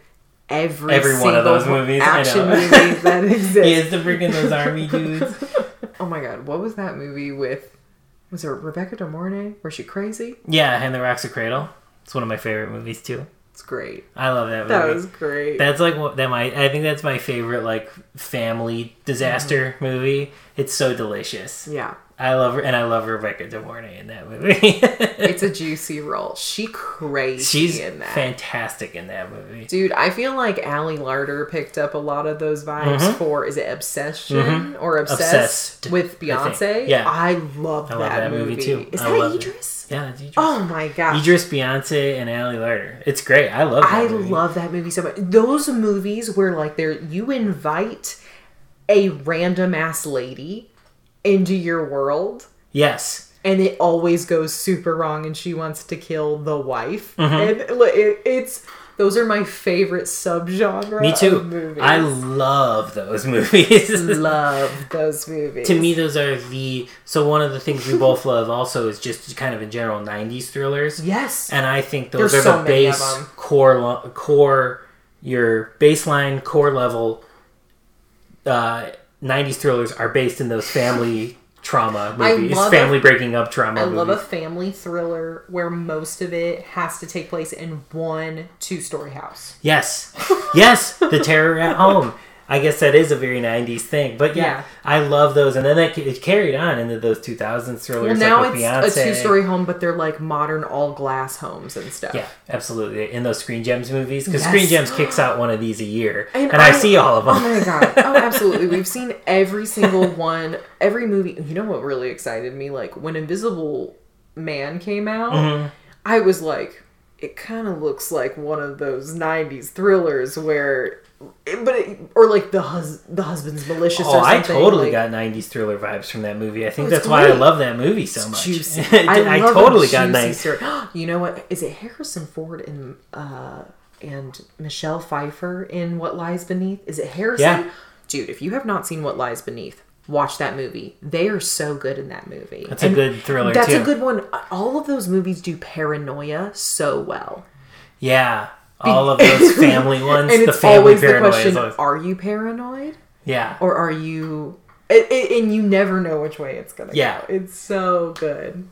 Speaker 1: every
Speaker 2: Every one of
Speaker 1: single
Speaker 2: those movies, I
Speaker 1: action movie that exists.
Speaker 2: He has to bring in those army dudes.
Speaker 1: Oh my god, what was that movie with? Was it Rebecca De Mornay? Was she crazy?
Speaker 2: Yeah, and the Rocks of Cradle. It's one of my favorite movies too.
Speaker 1: It's great.
Speaker 2: I love that movie.
Speaker 1: That was great.
Speaker 2: That's like that my I think that's my favorite like family disaster
Speaker 1: Mm-hmm.
Speaker 2: movie. It's so delicious.
Speaker 1: yeah,
Speaker 2: I love her and I love Rebecca De Mornay in that movie.
Speaker 1: it's a juicy role. She crazy
Speaker 2: She's
Speaker 1: in that.
Speaker 2: fantastic in that movie.
Speaker 1: Dude, I feel like Ali Larter picked up a lot of those vibes for is it Obsession or Obsessed,
Speaker 2: Mm-hmm. Obsessed,
Speaker 1: with Beyonce?
Speaker 2: think. Yeah.
Speaker 1: I love
Speaker 2: I
Speaker 1: that,
Speaker 2: love that
Speaker 1: movie.
Speaker 2: movie, too.
Speaker 1: Is
Speaker 2: I
Speaker 1: that
Speaker 2: Idris? it. Yeah, that's Idris.
Speaker 1: Oh my gosh.
Speaker 2: Idris, Beyonce, and Ali Larter. It's great. I love that
Speaker 1: I
Speaker 2: movie.
Speaker 1: love that movie so much. Those movies where like there you invite a random ass lady into your world
Speaker 2: Yes.
Speaker 1: and it always goes super wrong and she wants to kill the wife
Speaker 2: Mm-hmm.
Speaker 1: and it- it's Those are my favorite subgenre.
Speaker 2: Me too.
Speaker 1: Of movies.
Speaker 2: I love those movies.
Speaker 1: love those movies.
Speaker 2: to me, those are the. So one of the things we both love also is just kind of in general '90s thrillers.
Speaker 1: yes.
Speaker 2: and I think those
Speaker 1: There's
Speaker 2: are
Speaker 1: so
Speaker 2: the base core lo- core your baseline core level. Uh, '90s thrillers are based in those family trauma movies, family
Speaker 1: a-
Speaker 2: breaking up trauma
Speaker 1: I
Speaker 2: movies.
Speaker 1: love a family thriller where most of it has to take place in one two-story house.
Speaker 2: Yes, yes, the terror at home. I guess that is a very '90s thing, but yeah,
Speaker 1: Yeah.
Speaker 2: I love those, and then it, it carried on into those 2000s thrillers.
Speaker 1: Well, now
Speaker 2: like
Speaker 1: it's a two-story home, but they're like modern all-glass homes and stuff.
Speaker 2: Yeah, absolutely. In those Screen Gems movies, because
Speaker 1: Yes.
Speaker 2: Screen Gems kicks out one of these a year, and,
Speaker 1: And
Speaker 2: I,
Speaker 1: I-
Speaker 2: see all of them.
Speaker 1: Oh my god! Oh, absolutely. We've seen every single one, every movie. You know what really excited me? Like when Invisible Man came out,
Speaker 2: Mm-hmm.
Speaker 1: I was like, it kind of looks like one of those '90s thrillers where, but it, or like the hus- the husband's malicious.
Speaker 2: Oh, I totally
Speaker 1: like,
Speaker 2: got '90s thriller vibes from that movie. I think
Speaker 1: Oh,
Speaker 2: that's
Speaker 1: it's
Speaker 2: why I love that movie so much. I,
Speaker 1: love
Speaker 2: totally got
Speaker 1: juicy
Speaker 2: nice.
Speaker 1: story. You know what? Is it Harrison Ford and uh, and Michelle Pfeiffer in What Lies Beneath? Is it Harrison?
Speaker 2: Yeah.
Speaker 1: Dude, if you have not seen What Lies Beneath, watch that movie. They are so good in that movie.
Speaker 2: That's a good thriller
Speaker 1: That's
Speaker 2: too.
Speaker 1: a good one. All of those movies do paranoia so well.
Speaker 2: Yeah, all of those family ones.
Speaker 1: And
Speaker 2: the
Speaker 1: it's
Speaker 2: family
Speaker 1: always the question:
Speaker 2: always
Speaker 1: Are you paranoid,
Speaker 2: yeah.
Speaker 1: or are you? It, it, and you never know which way it's gonna
Speaker 2: Yeah.
Speaker 1: go. It's so good.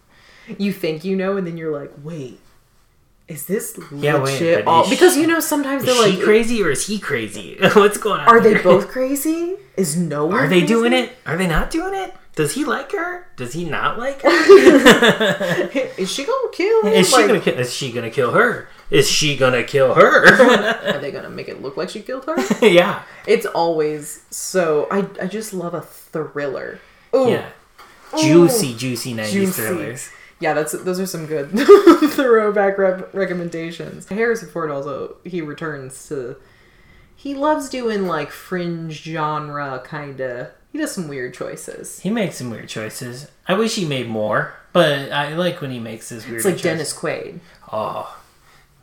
Speaker 1: You think you know, and then you're like, wait. Is this
Speaker 2: Yeah, wait,
Speaker 1: legit?
Speaker 2: but
Speaker 1: all,
Speaker 2: is
Speaker 1: because
Speaker 2: she-
Speaker 1: you know sometimes they're like Is she
Speaker 2: crazy or is he crazy? What's going on?
Speaker 1: are they both crazy? Is no one?
Speaker 2: Are they
Speaker 1: crazy?
Speaker 2: doing it? Are they not doing it? Does he like her? Does he not like her?
Speaker 1: Is she gonna kill him?
Speaker 2: Is she
Speaker 1: Like,
Speaker 2: gonna kill? Is she gonna kill her? Is she gonna kill her?
Speaker 1: Are they gonna make it look like she killed her?
Speaker 2: yeah,
Speaker 1: it's always so. I I just love a thriller. Ooh,
Speaker 2: yeah. Juicy, juicy '90s
Speaker 1: Juicy.
Speaker 2: thrillers.
Speaker 1: Yeah, that's those are some good throwback rep- recommendations. Harrison Ford also he returns to. He loves doing like fringe genre kind of. He does some weird choices.
Speaker 2: He makes some weird choices. I wish he made more, but I like when he makes his weird. Choices.
Speaker 1: It's like
Speaker 2: choices.
Speaker 1: Dennis Quaid.
Speaker 2: Oh,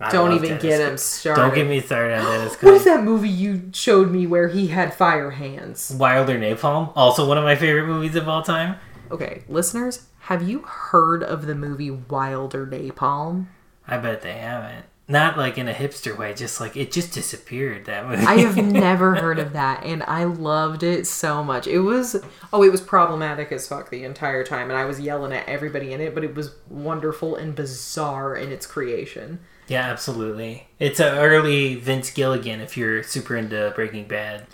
Speaker 2: I
Speaker 1: Don't even
Speaker 2: Dennis
Speaker 1: get him started.
Speaker 2: Don't get me started on Dennis
Speaker 1: What is that movie you showed me where he had fire hands?
Speaker 2: Wilder Napalm, also one of my favorite movies of all time.
Speaker 1: Okay, listeners, have you heard of the movie Wilder Napalm?
Speaker 2: I bet they haven't. Not like in a hipster way, just like it just disappeared. That movie.
Speaker 1: I have never heard of that, and I loved it so much. It was oh, it was problematic as fuck the entire time, and I was yelling at everybody in it, but it was wonderful and bizarre in its creation.
Speaker 2: Yeah, absolutely. It's an early Vince Gilligan if you're super into Breaking Bad.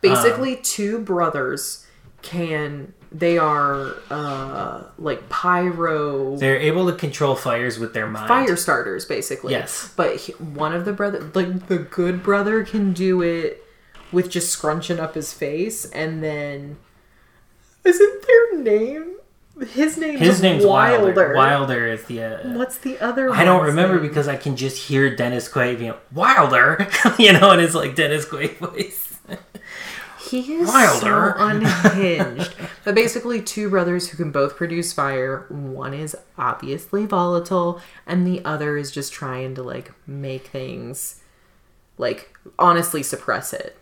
Speaker 1: Basically, two brothers can they are uh like pyro
Speaker 2: They're able to control fires with their mind.
Speaker 1: fire starters basically
Speaker 2: Yes.
Speaker 1: but he, one of the brother like the good brother can do it with just scrunching up his face and then isn't their name his name
Speaker 2: His
Speaker 1: is
Speaker 2: name's
Speaker 1: wilder.
Speaker 2: Wilder. Wilder is the. Uh,
Speaker 1: what's the other
Speaker 2: I don't remember
Speaker 1: name?
Speaker 2: because I can just hear Dennis Quaid being Wilder, you know, and it's like Dennis Quaid voice.
Speaker 1: He is
Speaker 2: Wilder.
Speaker 1: so unhinged. but basically, two brothers who can both produce fire. One is obviously volatile, and the other is just trying to like make things like honestly suppress it.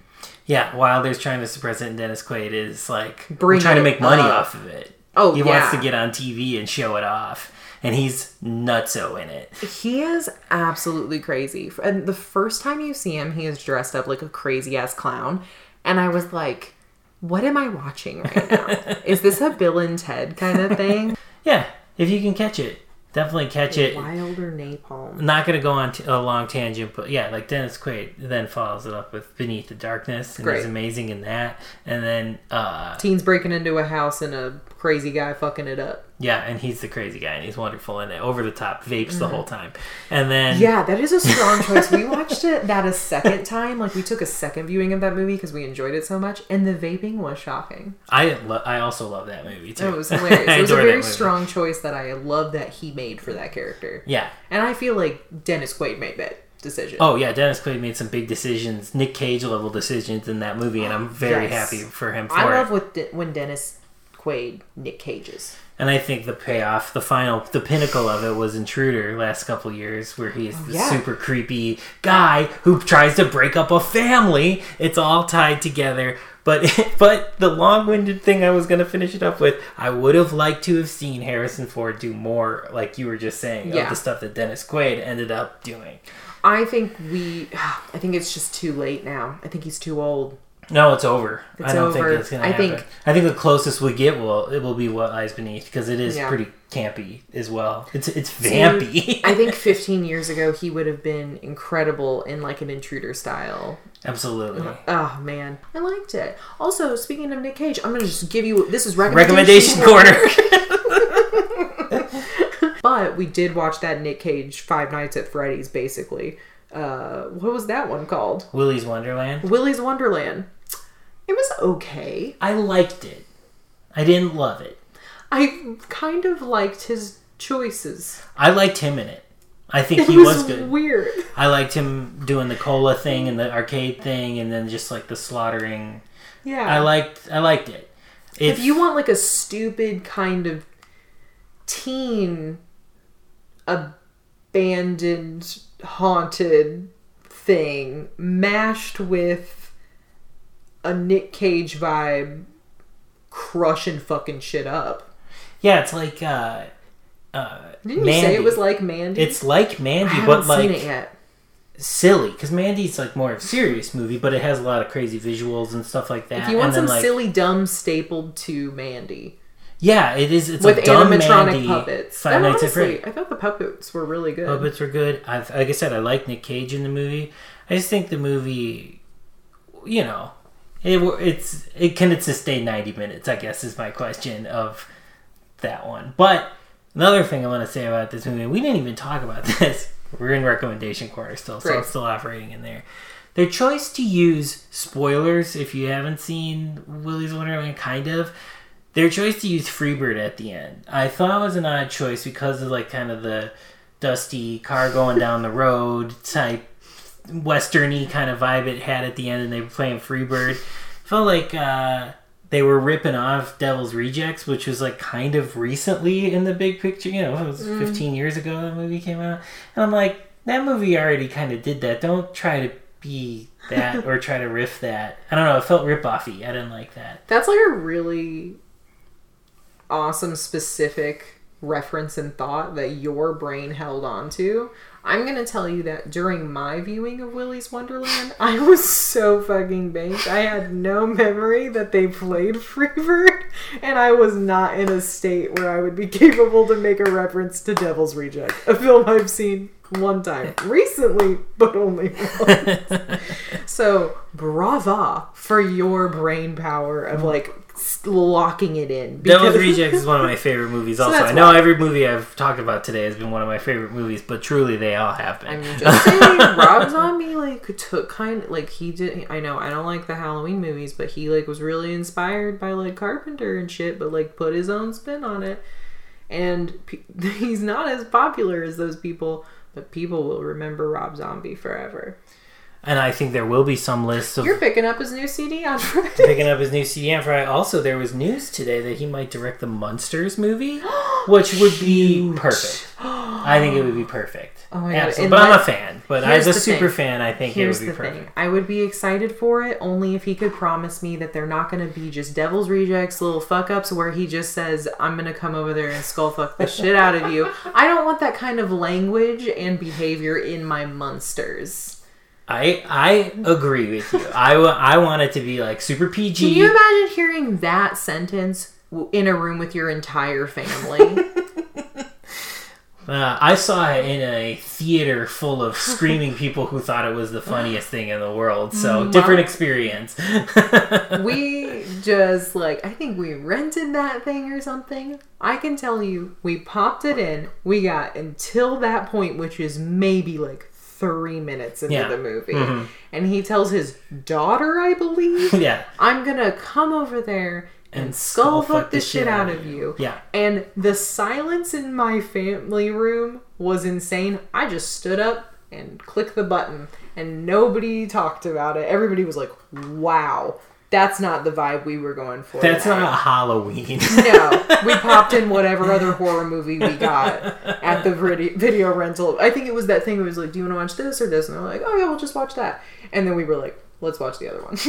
Speaker 2: Yeah, Wilder's trying to suppress it, and Dennis Quaid is like
Speaker 1: Bring
Speaker 2: trying to make money
Speaker 1: up.
Speaker 2: off of it.
Speaker 1: Oh,
Speaker 2: he wants to get on TV and show it off, and he's nutso in it.
Speaker 1: He is absolutely crazy. And the first time you see him, he is dressed up like a crazy ass clown, and I was like, "What am I watching right now? is this a Bill and Ted kind of thing?"
Speaker 2: Yeah, if you can catch it, definitely catch it.
Speaker 1: Wilder napalm.
Speaker 2: Not gonna go on t- a long tangent, but yeah, like Dennis Quaid then follows it up with Beneath the Darkness, and
Speaker 1: Great.
Speaker 2: he's amazing in that. And then, uh,
Speaker 1: Teens breaking into a house in a crazy guy fucking it up.
Speaker 2: yeah, and he's the crazy guy, and he's wonderful in it. Over the top, vapes the whole time, and then
Speaker 1: Mm-hmm. Yeah, that is a strong choice. We watched it that a second time. Like we took a second viewing of that movie because we enjoyed it so much, and the vaping was shocking.
Speaker 2: I lo- I also love that movie too.
Speaker 1: It was hilarious. It was a very strong choice that I love that he made for that character.
Speaker 2: Yeah.
Speaker 1: And I feel like Dennis Quaid made that decision.
Speaker 2: Oh yeah, Dennis Quaid made some big decisions, Nick Cage level decisions in that movie, and I'm very
Speaker 1: Yes.
Speaker 2: happy for him for
Speaker 1: I
Speaker 2: it.
Speaker 1: love what De- when Dennis Quaid, Nick Cage's.
Speaker 2: And I think the payoff, the final, the pinnacle of it was Intruder last couple years, where he's oh, the
Speaker 1: yeah.
Speaker 2: super creepy guy who tries to break up a family. It's all tied together. But but the long-winded thing I was gonna finish it up with, I would have liked to have seen Harrison Ford do more, like you were just saying,
Speaker 1: Yeah.
Speaker 2: of the stuff that Dennis Quaid ended up doing.
Speaker 1: I think we. I think it's just too late now. I think he's too old.
Speaker 2: No, it's over.
Speaker 1: It's
Speaker 2: I don't
Speaker 1: over.
Speaker 2: think it's gonna
Speaker 1: I
Speaker 2: happen.
Speaker 1: think-
Speaker 2: I think the closest we get will it will be what lies beneath because it is
Speaker 1: Yeah.
Speaker 2: pretty campy as well. It's it's
Speaker 1: See,
Speaker 2: vampy.
Speaker 1: I think 15 years ago he would have been incredible in like an intruder style.
Speaker 2: Absolutely.
Speaker 1: Oh man, I liked it. Also, speaking of Nick Cage, I'm gonna just give you this is recommendation,
Speaker 2: Recommendation corner.
Speaker 1: But we did watch that Nick Cage Five Nights at Freddy's. Basically, uh, what was that one called?
Speaker 2: Willy's Wonderland.
Speaker 1: Willy's Wonderland. It was okay.
Speaker 2: I liked it. I didn't love it.
Speaker 1: I kind of liked his choices.
Speaker 2: I liked him in it. I think
Speaker 1: It
Speaker 2: he
Speaker 1: was,
Speaker 2: was good.
Speaker 1: weird.
Speaker 2: I liked him doing the cola thing and the arcade thing, and then just like the slaughtering.
Speaker 1: Yeah.
Speaker 2: I liked. I liked it. It
Speaker 1: if you want like a stupid kind of teen abandoned haunted thing mashed with a Nick Cage vibe crushing fucking shit up.
Speaker 2: yeah, it's like uh, uh,
Speaker 1: Didn't you say it was like Mandy?
Speaker 2: It's like Mandy, but
Speaker 1: seen
Speaker 2: like
Speaker 1: it yet.
Speaker 2: silly because Mandy's like more of a serious movie, but it has a lot of crazy visuals and stuff like that.
Speaker 1: If you want
Speaker 2: and then,
Speaker 1: some
Speaker 2: like,
Speaker 1: silly dumb stapled to Mandy
Speaker 2: yeah, it is. It's
Speaker 1: with
Speaker 2: a dumb
Speaker 1: animatronic
Speaker 2: Mandy,
Speaker 1: puppets.
Speaker 2: Five Nights at
Speaker 1: honestly,
Speaker 2: Freddy's.
Speaker 1: I thought the puppets were really good.
Speaker 2: Puppets were good. I've, like I said, I like Nick Cage in the movie. I just think the movie, you know, it it's it can it sustain ninety minutes? I guess is my question of that one. But another thing I want to say about this movie, we didn't even talk about this. We're in recommendation corner still, so
Speaker 1: Right.
Speaker 2: I'm still operating in there. Their choice to use spoilers, if you haven't seen Willy's Wonderland, kind of, their choice to use Freebird at the end, I thought was an odd choice because of like kind of the dusty car going down the road type westerny kind of vibe it had at the end, and they were playing Freebird. Felt like uh, they were ripping off Devil's Rejects, which was like kind of recently in the big picture. You know, it was 15 years ago that movie came out, and I'm like, that movie already kind of did that. Don't try to be that or try to riff that. I don't know. It felt rip offy. I didn't like that.
Speaker 1: That's like a really awesome, specific reference and thought that your brain held on to. I'm gonna tell you that during my viewing of Willy's Wonderland, I was so fucking baked. I had no memory that they played Freebird, and I was not in a state where I would be capable to make a reference to Devil's Reject, a film I've seen one time recently, but only once. So, brava for your brain power of like locking it in.
Speaker 2: Devil's
Speaker 1: because-
Speaker 2: Rejects is one of my favorite movies.
Speaker 1: So
Speaker 2: Also, I know
Speaker 1: why.
Speaker 2: every movie I've talked about today has been one of my favorite movies, but truly they all have been.
Speaker 1: I'm just saying, Rob Zombie like took kind like he did. I know I don't like the Halloween movies, but he like was really inspired by like Carpenter and shit, but like put his own spin on it. And pe- he's not as popular as those people, but people will remember Rob Zombie forever.
Speaker 2: And I think there will be some lists of
Speaker 1: You're picking up his new CD on Friday.
Speaker 2: picking up his new CD on Friday. Also, there was news today that he might direct the Munsters movie, which would be perfect. I think it would be perfect.
Speaker 1: Oh my God,
Speaker 2: Absolutely.
Speaker 1: and
Speaker 2: But I'm a fan. But as a
Speaker 1: the thing.
Speaker 2: super fan, I think
Speaker 1: Here's
Speaker 2: it would
Speaker 1: the
Speaker 2: be
Speaker 1: thing.
Speaker 2: perfect.
Speaker 1: I would be excited for it only if he could promise me that they're not going to be just Devil's Rejects, little fuck ups where he just says, I'm going to come over there and skull fuck the shit out of you. I don't want that kind of language and behavior in my monsters.
Speaker 2: I I agree with you. I, I want it to be like super PG.
Speaker 1: Can you imagine hearing that sentence in a room with your entire family?
Speaker 2: Uh, I saw it in a theater full of screaming people who thought it was the funniest thing in the world. So different experience.
Speaker 1: we just like I think we rented that thing or something. I can tell you, we popped it in. We got until that point, which is maybe like three minutes into
Speaker 2: Yeah.
Speaker 1: the movie,
Speaker 2: Mhm.
Speaker 1: and he tells his daughter, I believe,
Speaker 2: yeah,
Speaker 1: "I'm gonna come over there." And,
Speaker 2: And
Speaker 1: skull
Speaker 2: skull
Speaker 1: fuck the shit out of you.
Speaker 2: yeah.
Speaker 1: And the silence in my family room was insane. I just stood up and clicked the button, and nobody talked about it. Everybody was like, wow. That's not the vibe we were going for.
Speaker 2: That's
Speaker 1: tonight.
Speaker 2: not Halloween.
Speaker 1: No, we popped in whatever other horror movie we got at the video rental. I think it was that thing. It was like, "Do you want to watch this or this?" And they're like, "Oh yeah, we'll just watch that." And then we were like, "Let's watch the other one."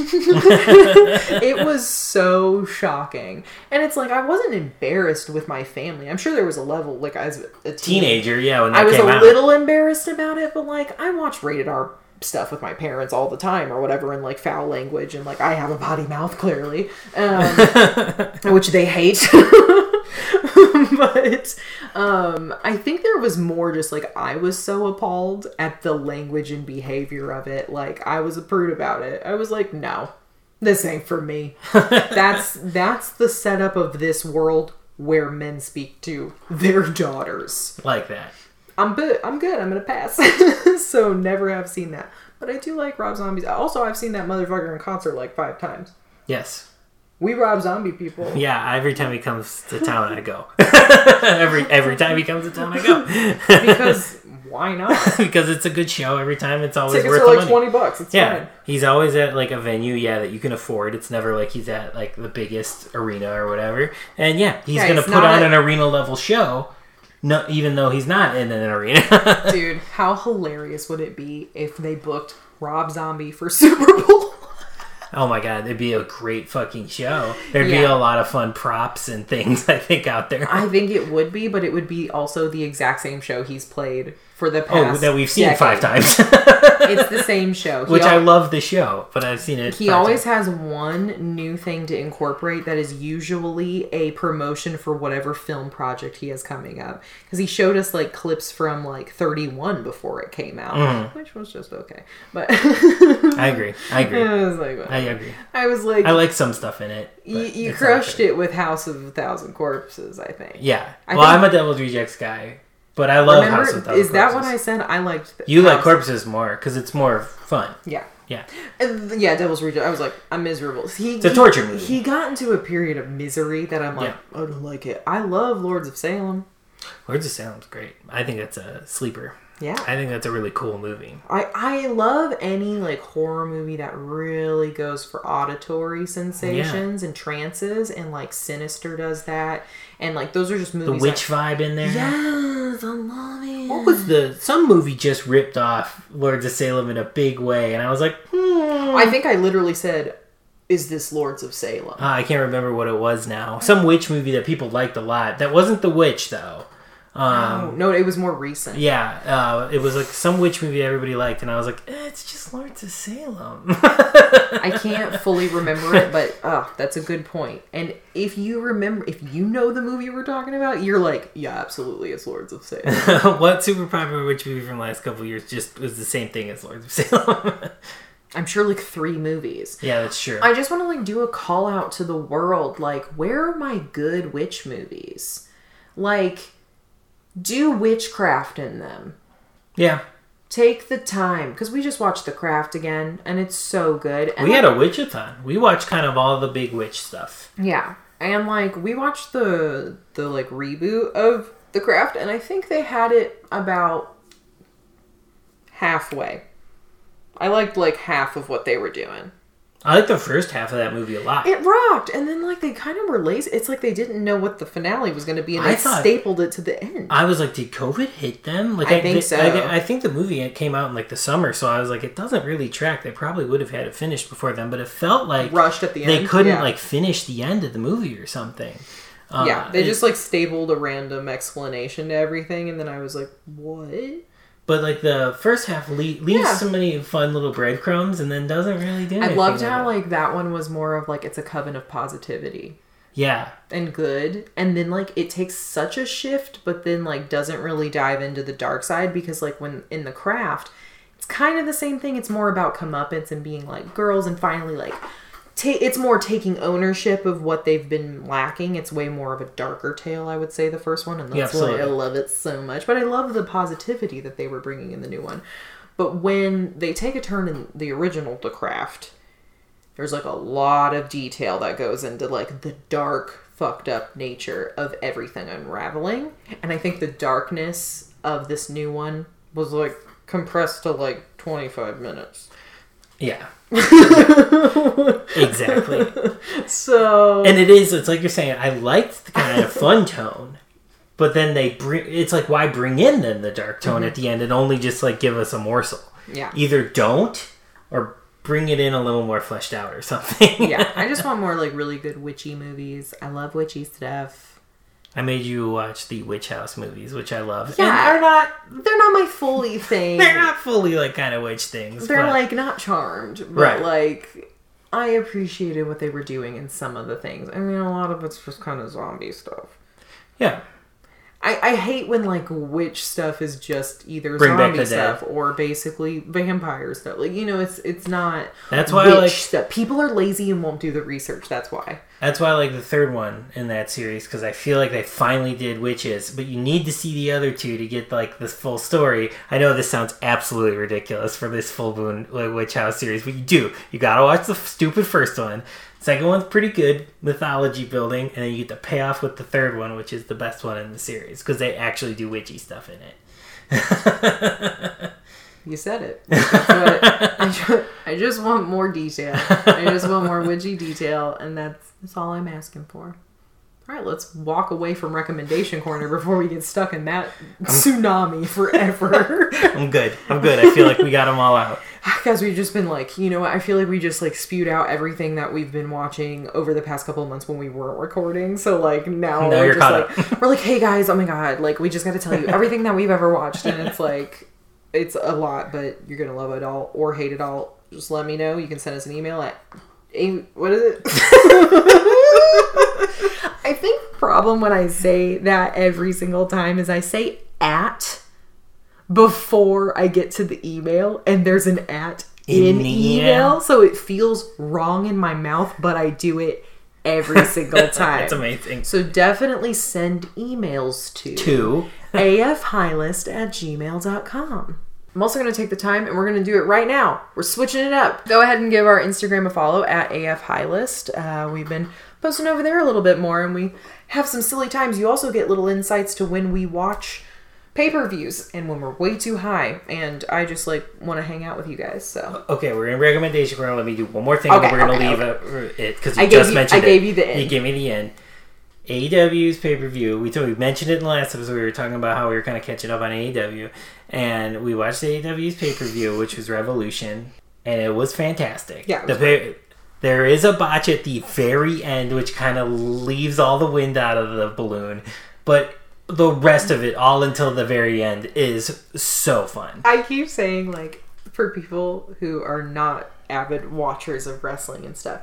Speaker 1: it was so shocking, and it's like I wasn't embarrassed with my family. I'm sure there was a level like as a teen-
Speaker 2: Teenager, yeah, when
Speaker 1: I was a
Speaker 2: out.
Speaker 1: little embarrassed about it, but like I watched rated R stuff with my parents all the time or whatever in like foul language and like I have a potty mouth clearly, um, which they hate. but um, I think there was more just like I was so appalled at the language and behavior of it. Like I was a prude about it. I was like, no, this ain't for me. that's that's the setup of this world where men speak to their daughters.
Speaker 2: like that.
Speaker 1: I'm good. I'm good. I'm gonna pass. so never have seen that. But I do like Rob Zombies. Also, I've seen that motherfucker in concert like five times.
Speaker 2: Yes.
Speaker 1: We Rob Zombie people.
Speaker 2: Yeah, every time he comes to town, I go. every every time he comes to town, I go.
Speaker 1: Because why not?
Speaker 2: because it's a good show every time. It's always
Speaker 1: Tickets
Speaker 2: worth
Speaker 1: are like
Speaker 2: money.
Speaker 1: twenty bucks. It's
Speaker 2: Yeah,
Speaker 1: fine.
Speaker 2: he's always at like a venue, yeah, that you can afford. It's never like he's at like the biggest arena or whatever. And yeah, he's
Speaker 1: Yeah,
Speaker 2: gonna
Speaker 1: he's
Speaker 2: put on an arena level show. No, even though he's not in an arena.
Speaker 1: Dude, how hilarious would it be if they booked Rob Zombie for Super Bowl?
Speaker 2: oh my god, it'd be a great fucking show. There'd be a lot of fun props and things I think out there.
Speaker 1: I think it would be, but it would be also the exact same show he's played for the past
Speaker 2: oh,
Speaker 1: past.
Speaker 2: that we've seen
Speaker 1: decade.
Speaker 2: five times,
Speaker 1: It's the same show. He
Speaker 2: which
Speaker 1: al-
Speaker 2: I love the show, but I've seen it.
Speaker 1: He always
Speaker 2: times.
Speaker 1: has one new thing to incorporate that is usually a promotion for whatever film project he has coming up. Because he showed us like clips from like 31 before it came out,
Speaker 2: Mm-hmm.
Speaker 1: which was just okay. But
Speaker 2: I agree. I agree.
Speaker 1: I was like,
Speaker 2: I agree.
Speaker 1: I was like,
Speaker 2: I like some stuff in it.
Speaker 1: you, you crushed it with House of a Thousand Corpses, I think.
Speaker 2: Yeah.
Speaker 1: I
Speaker 2: well,
Speaker 1: think-
Speaker 2: I'm a Devil's Rejects guy, but I love House of
Speaker 1: Remember,
Speaker 2: Thousand
Speaker 1: is that what I said? I liked. th-
Speaker 2: You like corpses more because it's more fun.
Speaker 1: Yeah.
Speaker 2: Yeah.
Speaker 1: And yeah, Devil's Reject. I was like, I'm miserable. He,
Speaker 2: It's a torture movie.
Speaker 1: He got into a period of misery that I'm like, I don't like it. I love Lords of Salem.
Speaker 2: Lords of Salem's great. I think that's a sleeper.
Speaker 1: Yeah.
Speaker 2: I think that's a really cool movie.
Speaker 1: I, I love any like horror movie that really goes for auditory sensations and trances and like Sinister does that and like those are just
Speaker 2: The
Speaker 1: movies.
Speaker 2: witch vibe in there.
Speaker 1: that, yes, I love it.
Speaker 2: What was the some movie just ripped off Lords of Salem in a big way, and I was like, hmm.
Speaker 1: I think I literally said, "Is this Lords of Salem?"
Speaker 2: Ah, I can't remember what it was now. Some witch movie that people liked a lot. That wasn't The Witch though. Um,
Speaker 1: oh, no, it was more recent.
Speaker 2: Yeah, uh, it was like some witch movie everybody liked, and I was like, eh, it's just Lords of Salem.
Speaker 1: I can't fully remember it, but oh, that's a good point. And if you remember, if you know the movie we're talking about, you're like, yeah, absolutely, it's Lords of Salem.
Speaker 2: what super popular witch movie from the last couple years just was the same thing as Lords of Salem?
Speaker 1: I'm sure like three movies.
Speaker 2: yeah, that's true.
Speaker 1: I just want to like do a call out to the world. Like, where are my good witch movies? Like, do witchcraft in them.
Speaker 2: yeah,
Speaker 1: Take the time because we just watched The Craft again, and it's so good. And
Speaker 2: we had a witchathon. We watched kind of all the big witch stuff.
Speaker 1: yeah, and like we watched the the like reboot of The Craft, and I think they had it about halfway. I liked like half of what they were doing.
Speaker 2: I like the first half of that movie a lot.
Speaker 1: It rocked, and then like they kind of were lazy. It's like they didn't know what the finale was going to be, and
Speaker 2: I
Speaker 1: they
Speaker 2: thought-
Speaker 1: stapled it to the end.
Speaker 2: I was like, did COVID hit them? Like,
Speaker 1: I think so.
Speaker 2: I, I think the movie came out in like the summer, so I was like, it doesn't really track. They probably would have had it finished before then, but it felt like
Speaker 1: Rushed at the end.
Speaker 2: they couldn't
Speaker 1: yeah.
Speaker 2: like finish the end of the movie or something. Uh,
Speaker 1: yeah, they just like stapled a random explanation to everything, and then I was like, "What?"
Speaker 2: But like the first half le- leaves
Speaker 1: Yeah.
Speaker 2: so many fun little breadcrumbs, and then doesn't really do. Anything.
Speaker 1: I
Speaker 2: loved
Speaker 1: how like that one was more of like it's a coven of positivity
Speaker 2: yeah,
Speaker 1: and good, and then like it takes such a shift, but then like doesn't really dive into the dark side because like when in the craft, it's kind of the same thing. It's more about comeuppance and being like girls, and finally like. Ta- it's more taking ownership of what they've been lacking. It's way more of a darker tale, I would say, the first one, and
Speaker 2: Yeah,
Speaker 1: that's why I love it so much. But I love the positivity that they were bringing in the new one. But when they take a turn in the original The Craft, there's like a lot of detail that goes into like the dark, fucked up nature of everything unraveling. And I think the darkness of this new one was like compressed to like 25 minutes.
Speaker 2: Yeah. exactly.
Speaker 1: So
Speaker 2: And it is. It's like you're saying. I liked the kind of fun tone, but then they bring. It's like why bring in then the dark tone mm-hmm. at the end and only just like give us a morsel.
Speaker 1: yeah.
Speaker 2: Either don't or bring it in a little more fleshed out or something.
Speaker 1: yeah, I just want more like really good witchy movies. I love witchy stuff.
Speaker 2: I made you watch the Witch House movies, which I love.
Speaker 1: Yeah.
Speaker 2: And they're not.
Speaker 1: They're not my fully thing.
Speaker 2: They're not fully like kind of witch things.
Speaker 1: They're
Speaker 2: but-
Speaker 1: like not charmed, but
Speaker 2: Right.
Speaker 1: like I appreciated what they were doing in some of the things. I mean, a lot of it's just kind of zombie stuff.
Speaker 2: yeah.
Speaker 1: I, I hate when like witch stuff is just either
Speaker 2: Bring
Speaker 1: zombie
Speaker 2: the dead.
Speaker 1: stuff or basically vampire stuff. Like you know, it's it's not.
Speaker 2: That's why I like-
Speaker 1: stuff. People are lazy and won't do the research. That's why.
Speaker 2: That's why I like the third one in that series because I feel like they finally did witches, but you need to see the other two to get like this full story. I know this sounds absolutely ridiculous for this full moon like, witch house series, but you do. You gotta watch the stupid first one. Second one's pretty good mythology building, and then you get to pay off with the third one, which is the best one in the series because they actually do witchy stuff in it.
Speaker 1: You said it. I, ju- I just want more detail. I just want more witchy detail, and that's, that's all I'm asking for. All right, let's walk away from recommendation corner before we get stuck in that tsunami forever.
Speaker 2: I'm good. I'm good. I feel like we got them all out.
Speaker 1: Because we've just been like, you know what? I feel like we just like spewed out everything that we've been watching over the past couple of months when we weren't recording. So like now,
Speaker 2: Now
Speaker 1: we're
Speaker 2: you're
Speaker 1: just like, we're like, hey guys, oh my god, like we just got to tell you everything that we've ever watched, and it's like, it's a lot, but you're gonna love it all or hate it all. Just let me know. You can send us an email at a what is it? I think the problem when I say that every single time is I say at before I get to the email, and there's an at in,
Speaker 2: In
Speaker 1: email,
Speaker 2: email?
Speaker 1: so it feels wrong in my mouth, but I do it every single time.
Speaker 2: That's amazing.
Speaker 1: So definitely send emails to
Speaker 2: to
Speaker 1: afhighlist at gmail.com. I'm also going to take the time and we're going to do it right now. We're switching it up. Go ahead and give our Instagram a follow at afhighlist. Uh, we've been posting over there a little bit more and we have some silly times. You also get little insights to when we watch pay-per-views and when we're way too high and I just like want to hang out with you guys. So
Speaker 2: Okay, we're in recommendation corner. Let me do one more thing,
Speaker 1: Okay,
Speaker 2: and we're gonna leave it it because you
Speaker 1: I
Speaker 2: just
Speaker 1: you-
Speaker 2: mentioned
Speaker 1: I
Speaker 2: it.
Speaker 1: gave you the end.
Speaker 2: You gave me the end. AEW's pay per view. We told we mentioned it in the last episode. We were talking about how we were kind of catching up on AEW, and we watched AEW's pay per view, which was Revolution, and it was fantastic.
Speaker 1: Yeah, it
Speaker 2: the
Speaker 1: was
Speaker 2: pay- there is a botch at the very end, which kind of leaves all the wind out of the balloon, but the rest of it, all until the very end, is so fun.
Speaker 1: I keep saying like for people who are not avid watchers of wrestling and stuff,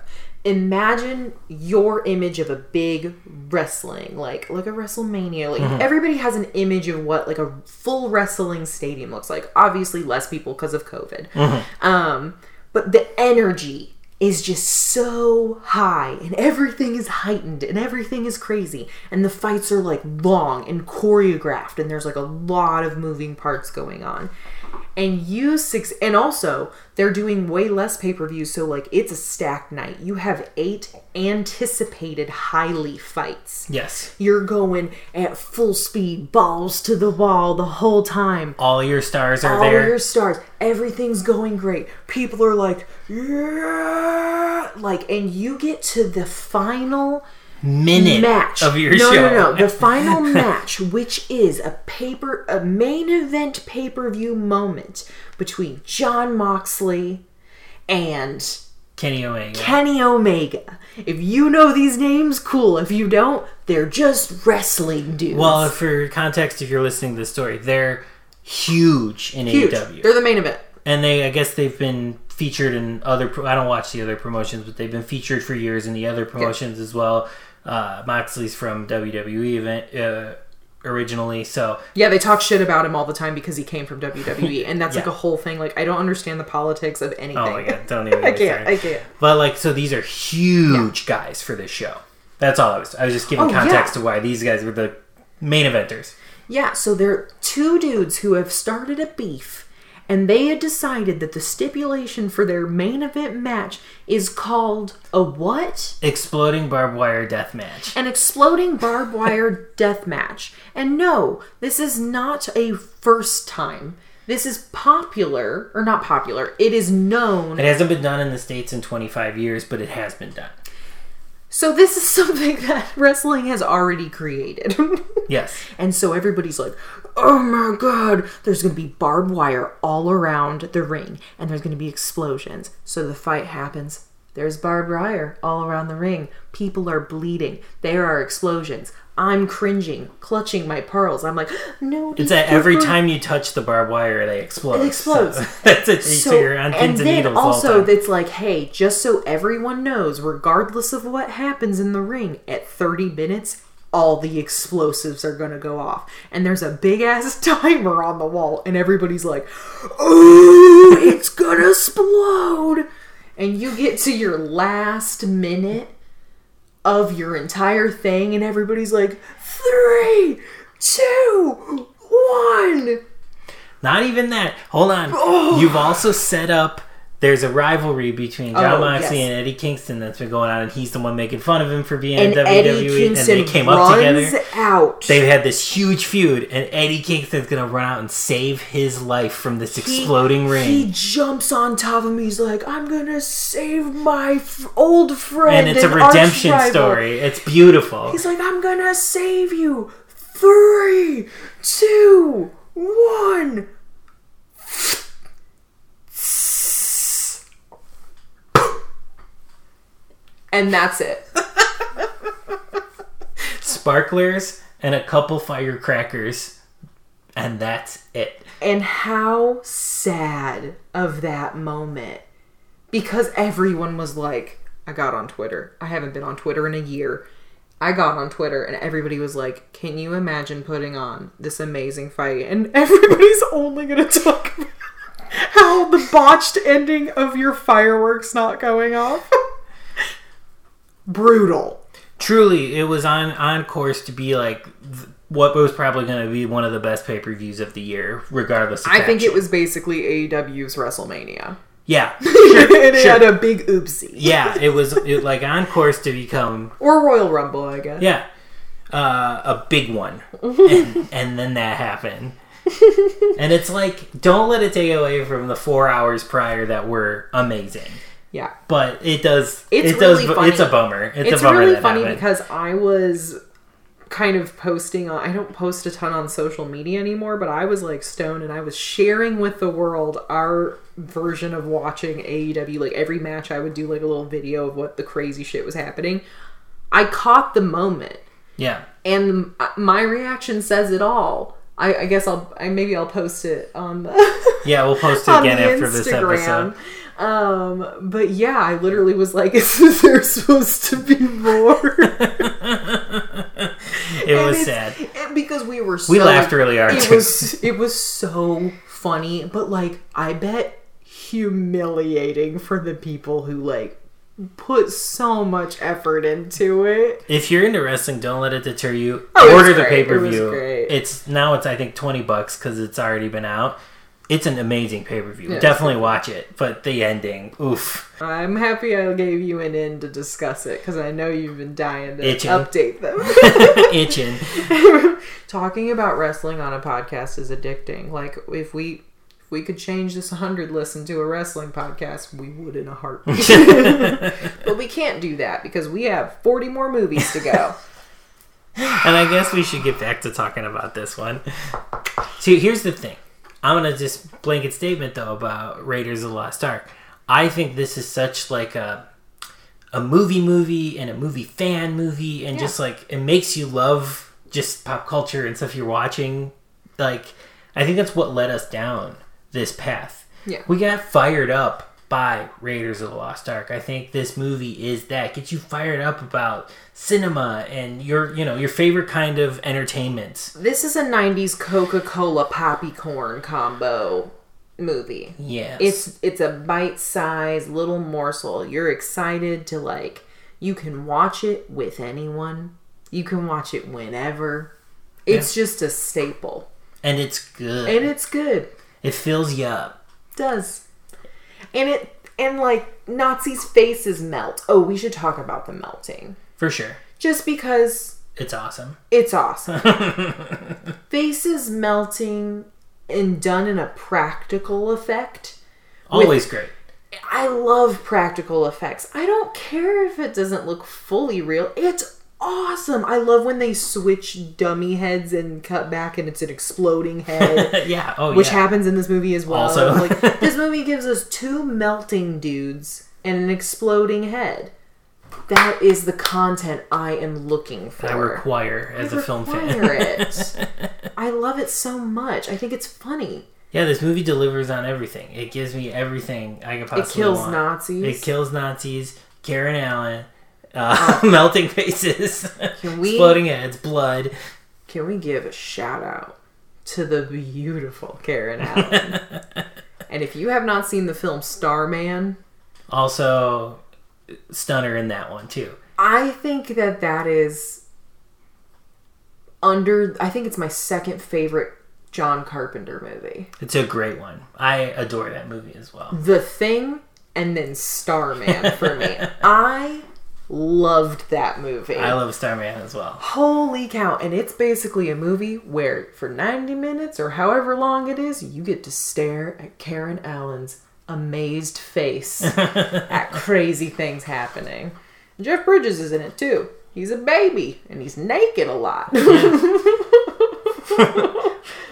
Speaker 1: imagine your image of a big wrestling, like like a WrestleMania. Like everybody has an image of what like a full wrestling stadium looks like. Obviously, less people because of COVID. Um, but the energy is just so high and everything is heightened and everything is crazy and the fights are like long and choreographed and there's like a lot of moving parts going on and you six and also they're doing way less pay-per-views so like it's a stacked night you have eight anticipated highly fights
Speaker 2: Yes.
Speaker 1: you're going at full speed balls to the wall the whole time
Speaker 2: All your stars are there.
Speaker 1: all your stars. Everything's going great. People are like, yeah, like, and you get to the final
Speaker 2: minute
Speaker 1: match
Speaker 2: of your
Speaker 1: no,
Speaker 2: show.
Speaker 1: No, no, no. The final match, which is a paper, a main event pay per view moment between Jon Moxley and
Speaker 2: Kenny Omega.
Speaker 1: Kenny Omega. If you know these names, cool. If you don't, they're just wrestling dudes.
Speaker 2: well, for context, if you're listening to the story, they're huge in
Speaker 1: huge.
Speaker 2: AEW,
Speaker 1: They're the main event.
Speaker 2: and they I guess they've been featured in other. Pro- I don't watch the other promotions, but they've been featured for years in the other promotions as well. Uh, Moxley's from WWE event uh, originally, so
Speaker 1: Yeah, they talk shit about him all the time because he came from WWE, and that's like a whole thing. Like, I don't understand the politics of anything.
Speaker 2: oh my god, don't even.
Speaker 1: I can't.
Speaker 2: started.
Speaker 1: I can't.
Speaker 2: But like, so these are huge guys for this show. That's all I was. I was just giving
Speaker 1: Oh, yeah.
Speaker 2: context to why these guys were the main eventers.
Speaker 1: Yeah, so they're two dudes who have started a beef, and they had decided that the stipulation for their main event match is called a what?
Speaker 2: Exploding barbed wire death match.
Speaker 1: An exploding barbed wire death match. And no, this is not a first time This is popular, or not popular, it is known.
Speaker 2: It hasn't been done in the States in 25 years, but it has been done.
Speaker 1: So, this is something that wrestling has already created.
Speaker 2: Yes.
Speaker 1: and so everybody's like, oh my god, there's gonna be barbed wire all around the ring, and there's gonna be explosions. So, the fight happens. There's barbed wire all around the ring. People are bleeding. There are explosions. I'm cringing, clutching my pearls. I'm like, no.
Speaker 2: It's that every time you touch the barbed wire, they explode.
Speaker 1: It explodes.
Speaker 2: So, that's it. So, you're on
Speaker 1: and
Speaker 2: pins and,
Speaker 1: then
Speaker 2: needles
Speaker 1: also,
Speaker 2: the
Speaker 1: it's like, hey, just so everyone knows, regardless of what happens in the ring, at 30 minutes, all the explosives are gonna go off. And there's a big ass timer on the wall, and everybody's like, oh, it's gonna explode. And you get to your last minute of your entire thing, and everybody's like, three, two, one.
Speaker 2: Not even that. Hold on.
Speaker 1: Oh.
Speaker 2: You've also set up. There's a rivalry between Jon
Speaker 1: Oh,
Speaker 2: Moxley
Speaker 1: yes.
Speaker 2: and Eddie Kingston that's been going on, and he's the one making fun of him for being
Speaker 1: And
Speaker 2: in WWE, and they came up together.
Speaker 1: out.
Speaker 2: They had this huge feud, and Eddie Kingston's gonna run out and save his life from this
Speaker 1: He-
Speaker 2: exploding ring.
Speaker 1: He jumps on top of me. He's like, "I'm gonna save my f- old friend."
Speaker 2: and it's a redemption
Speaker 1: arch-rival."
Speaker 2: story. It's beautiful.
Speaker 1: He's like, "I'm gonna save you." Three, two, one. And that's it.
Speaker 2: Sparklers and a couple firecrackers, and that's it.
Speaker 1: And how sad of that moment. Because everyone was like, I got on Twitter. I haven't been on Twitter in a year. I got on Twitter and everybody was like, Can you imagine putting on this amazing fight? And everybody's only going to talk about how the botched ending of your fireworks not going off. Brutal.
Speaker 2: Truly, it was on on course to be like th- what was probably going to be one of the best pay per views of the year, regardless. of
Speaker 1: I think it was basically AEW's WrestleMania.
Speaker 2: Yeah,
Speaker 1: and it
Speaker 2: sure.
Speaker 1: had a big oopsie.
Speaker 2: yeah, it was it, like on course to become
Speaker 1: Or Royal Rumble, I guess.
Speaker 2: yeah uh, a big one, and, and then that happened. and it's like, don't let it take away from the four hours prior that were amazing.
Speaker 1: Yeah.
Speaker 2: But it does.
Speaker 1: It's
Speaker 2: it does.
Speaker 1: really
Speaker 2: bu-
Speaker 1: funny.
Speaker 2: It's a bummer. It's,
Speaker 1: It's
Speaker 2: a bummer
Speaker 1: really funny
Speaker 2: happened.
Speaker 1: because I was kind of posting on I don't post a ton on social media anymore, but I was like stoned and I was sharing with the world our version of watching AEW. Like every match I would do like a little video of what the crazy shit was happening. I caught the moment
Speaker 2: yeah.
Speaker 1: and uh, my reaction says it all. I, I guess I'll I maybe I'll post it on the
Speaker 2: Yeah, we'll post it again after this episode.
Speaker 1: Um, but yeah, I literally was like, "Is there supposed to be more?"
Speaker 2: It
Speaker 1: And
Speaker 2: was sad.
Speaker 1: it- because we were. So,
Speaker 2: We laughed really hard,
Speaker 1: It was. It was so funny, but like, I bet humiliating for the people who like put so much effort into it.
Speaker 2: If you're into wrestling, don't let it deter you.
Speaker 1: Oh, it
Speaker 2: Order the pay per view.
Speaker 1: great.
Speaker 2: It's now it's I think twenty bucks because it's already been out. It's an amazing pay per view.
Speaker 1: Yeah,
Speaker 2: Definitely watch it. But the ending, oof.
Speaker 1: I'm happy I gave you an in to discuss it because I know you've been dying to
Speaker 2: Itching.
Speaker 1: update them.
Speaker 2: Itching.
Speaker 1: Talking about wrestling on a podcast is addicting. Like if we if we could change this 100 listen to a wrestling podcast, we would in a heartbeat. but we can't do that because we have 40 more movies to go.
Speaker 2: And I guess we should get back to talking about this one. See, here's the thing. I'm gonna just blanket statement though about Raiders of the Lost Ark. I think this is such like a a movie movie and a movie fan movie and
Speaker 1: Yeah.
Speaker 2: just like it makes you love just pop culture and stuff you're watching. Like I think that's what led us down this path.
Speaker 1: Yeah.
Speaker 2: We got fired up by Raiders of the Lost Ark. I think this movie is that. Gets you fired up about cinema and your you know, your favorite kind of entertainment.
Speaker 1: This is a 90s Coca-Cola poppy corn combo movie.
Speaker 2: Yes.
Speaker 1: It's it's a bite-sized little morsel. You're excited to like you can watch it with anyone. You can watch it whenever. It's just a staple.
Speaker 2: and it's good.
Speaker 1: And it's good.
Speaker 2: it fills you up.
Speaker 1: does. And it and like Nazis' faces melt. Oh, we should talk about the melting.
Speaker 2: For sure.
Speaker 1: Just because
Speaker 2: It's awesome.
Speaker 1: it's awesome. faces melting and done in a practical effect.
Speaker 2: Always great.
Speaker 1: I love practical effects. I don't care if it doesn't look fully real. It's awesome. I love when they switch dummy heads and cut back and it's an exploding head.
Speaker 2: yeah. Oh, yeah.
Speaker 1: which
Speaker 2: yeah.
Speaker 1: happens in this movie as well.
Speaker 2: Also.
Speaker 1: like this movie gives us two melting dudes and an exploding head. That is the content I am looking for.
Speaker 2: I require as a film fan.
Speaker 1: it. I love it so much. I think it's funny.
Speaker 2: Yeah, this movie delivers on everything. It gives me everything I could possibly want.
Speaker 1: It kills
Speaker 2: want.
Speaker 1: Nazis.
Speaker 2: It kills Nazis. Karen Allen. Uh, melting faces.
Speaker 1: Can we-
Speaker 2: Exploding heads. Blood.
Speaker 1: Can we give a shout out to the beautiful Karen Allen? and if you have not seen the film Starman,
Speaker 2: Also, stunner in that one too.
Speaker 1: I think that that is under. I think it's my second favorite John Carpenter movie.
Speaker 2: It's a great one. I adore that movie as well.
Speaker 1: The Thing and then Starman for me. I loved that movie.
Speaker 2: I love Starman as well.
Speaker 1: Holy cow. And it's basically a movie where for 90 minutes or however long it is, you get to stare at Karen Allen's amazed face at crazy things happening. Jeff Bridges is in it too. He's a baby and he's naked a lot.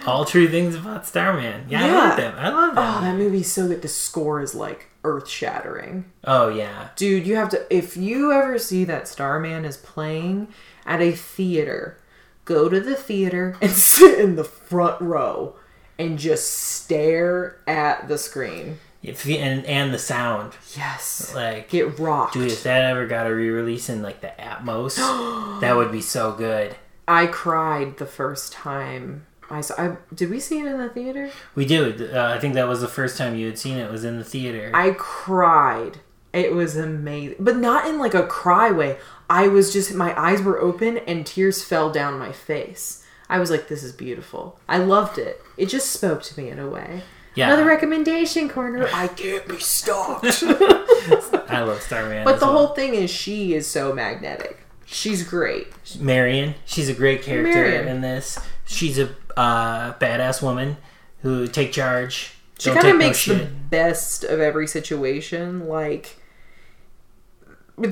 Speaker 2: All true things about Starman. Yeah, I love them. I love
Speaker 1: oh,
Speaker 2: them.
Speaker 1: oh, that movie's so good. The score is like earth shattering.
Speaker 2: Oh yeah.
Speaker 1: Dude, you have to if you ever see that Starman is playing at a theater, go to the theater and sit in the front row and just stare at the screen.
Speaker 2: If and and the sound
Speaker 1: Yes.
Speaker 2: like
Speaker 1: it rocked.
Speaker 2: Dude, if that ever got a re-release in like the Atmos, that would be so good.
Speaker 1: I cried the first time I saw I did we see it in the theater?
Speaker 2: We did. Uh, I think that was the first time you had seen it. Was in the theater.
Speaker 1: I cried. It was amazing. But not in like a cry way. I was just my eyes were open and tears fell down my face. I was like, this is beautiful. I loved it. It just spoke to me in a way.
Speaker 2: Yeah.
Speaker 1: Another recommendation corner. I can't be stopped.
Speaker 2: I love Starman.
Speaker 1: but the
Speaker 2: well.
Speaker 1: whole thing is she is so magnetic. She's great.
Speaker 2: Marion, she's a great character
Speaker 1: Marion.
Speaker 2: in this. She's a uh, badass woman who take charge.
Speaker 1: She kind of
Speaker 2: take no
Speaker 1: makes the best of every situation. Like,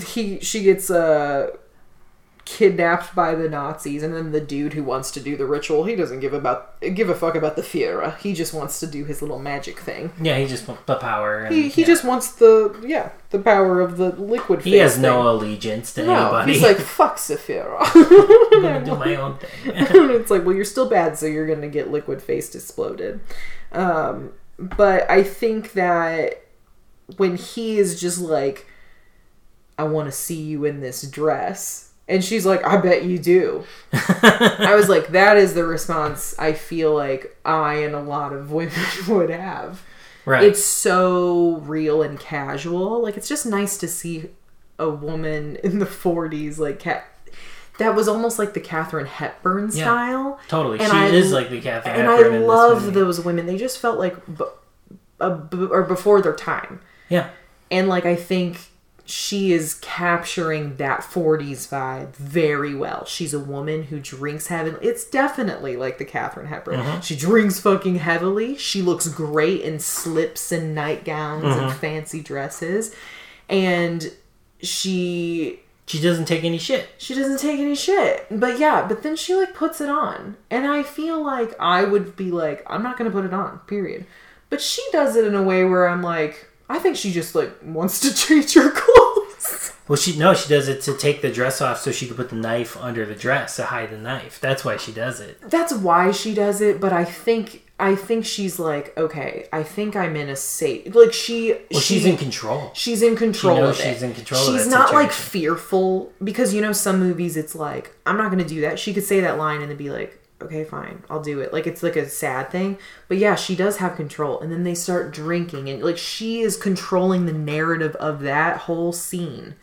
Speaker 1: he, she gets uh, kidnapped by the Nazis, and then the dude who wants to do the ritual, he doesn't give about give a fuck about the Führer. He just wants to do his little magic thing.
Speaker 2: Yeah, he just wants the power. And,
Speaker 1: He he
Speaker 2: yeah.
Speaker 1: just wants the yeah the power of the liquid.
Speaker 2: he has no allegiance to
Speaker 1: No,
Speaker 2: anybody.
Speaker 1: he's like fuck Saphira.
Speaker 2: I'm gonna do my own thing.
Speaker 1: it's like, well, you're still bad, so you're gonna get liquid faced exploded. Um, but I think that when he is just like, I want to see you in this dress, and she's like, I bet you do. I was like, that is the response I feel like I and a lot of women would have.
Speaker 2: right.
Speaker 1: It's so real and casual. Like it's just nice to see a woman in the 40s like ca- that was almost like the Katharine Hepburn
Speaker 2: Yeah.
Speaker 1: style.
Speaker 2: totally.
Speaker 1: and
Speaker 2: she
Speaker 1: I
Speaker 2: is like the Katharine
Speaker 1: And
Speaker 2: Hepburn
Speaker 1: I
Speaker 2: in this
Speaker 1: love those women. They just felt like b- a b- or before their time.
Speaker 2: Yeah.
Speaker 1: And like I think she is capturing that 40s vibe very well. She's a woman who drinks heavily. It's definitely like the Katharine Hepburn. Mm-hmm. She drinks fucking heavily. She looks great in slips and nightgowns and mm-hmm. fancy dresses. And she
Speaker 2: She doesn't take any shit.
Speaker 1: she doesn't take any shit. But yeah, but then she like puts it on. And I feel like I would be like, I'm not gonna put it on, period. But she does it in a way where I'm like, I think she just like wants to change her clothes.
Speaker 2: Well, she no, she does it to take the dress off so she can put the knife under the dress to hide the knife. That's why she does it.
Speaker 1: That's why she does it, but I think I think she's like, okay, I think I'm in a safe like she
Speaker 2: Well,
Speaker 1: she,
Speaker 2: she's in control.
Speaker 1: She's in control She knows
Speaker 2: she's in control
Speaker 1: She's not like fearful because you know some movies it's like I'm not gonna do that. She could say that line and then be like, okay, fine, I'll do it. Like it's like a sad thing, but yeah, she does have control. And then they start drinking and like she is controlling the narrative of that whole scene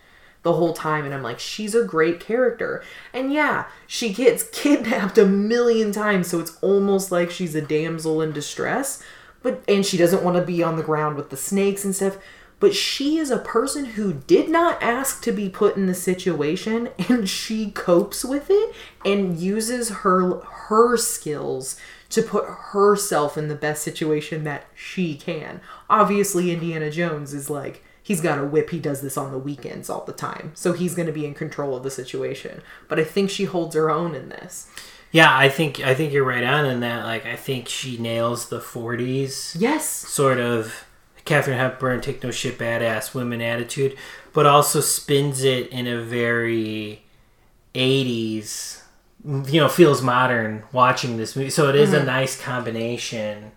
Speaker 1: the whole time and I'm like she's a great character. And yeah, she gets kidnapped a million times so it's almost like she's a damsel in distress. But and she doesn't want to be on the ground with the snakes and stuff. But she is a person who did not ask to be put in the situation and she copes with it and uses her her skills to put herself in the best situation that she can. Obviously, Indiana Jones is like, he's got a whip. He does this on the weekends all the time. So he's going to be in control of the situation. But I think she holds her own in this.
Speaker 2: Yeah, I think I think you're right on in that. Like, I think she nails the '40s
Speaker 1: Yes.
Speaker 2: sort of Katharine Hepburn take no shit badass women attitude, but also spins it in a very 80s, you know, feels modern watching this movie. So it is a mm-hmm. nice combination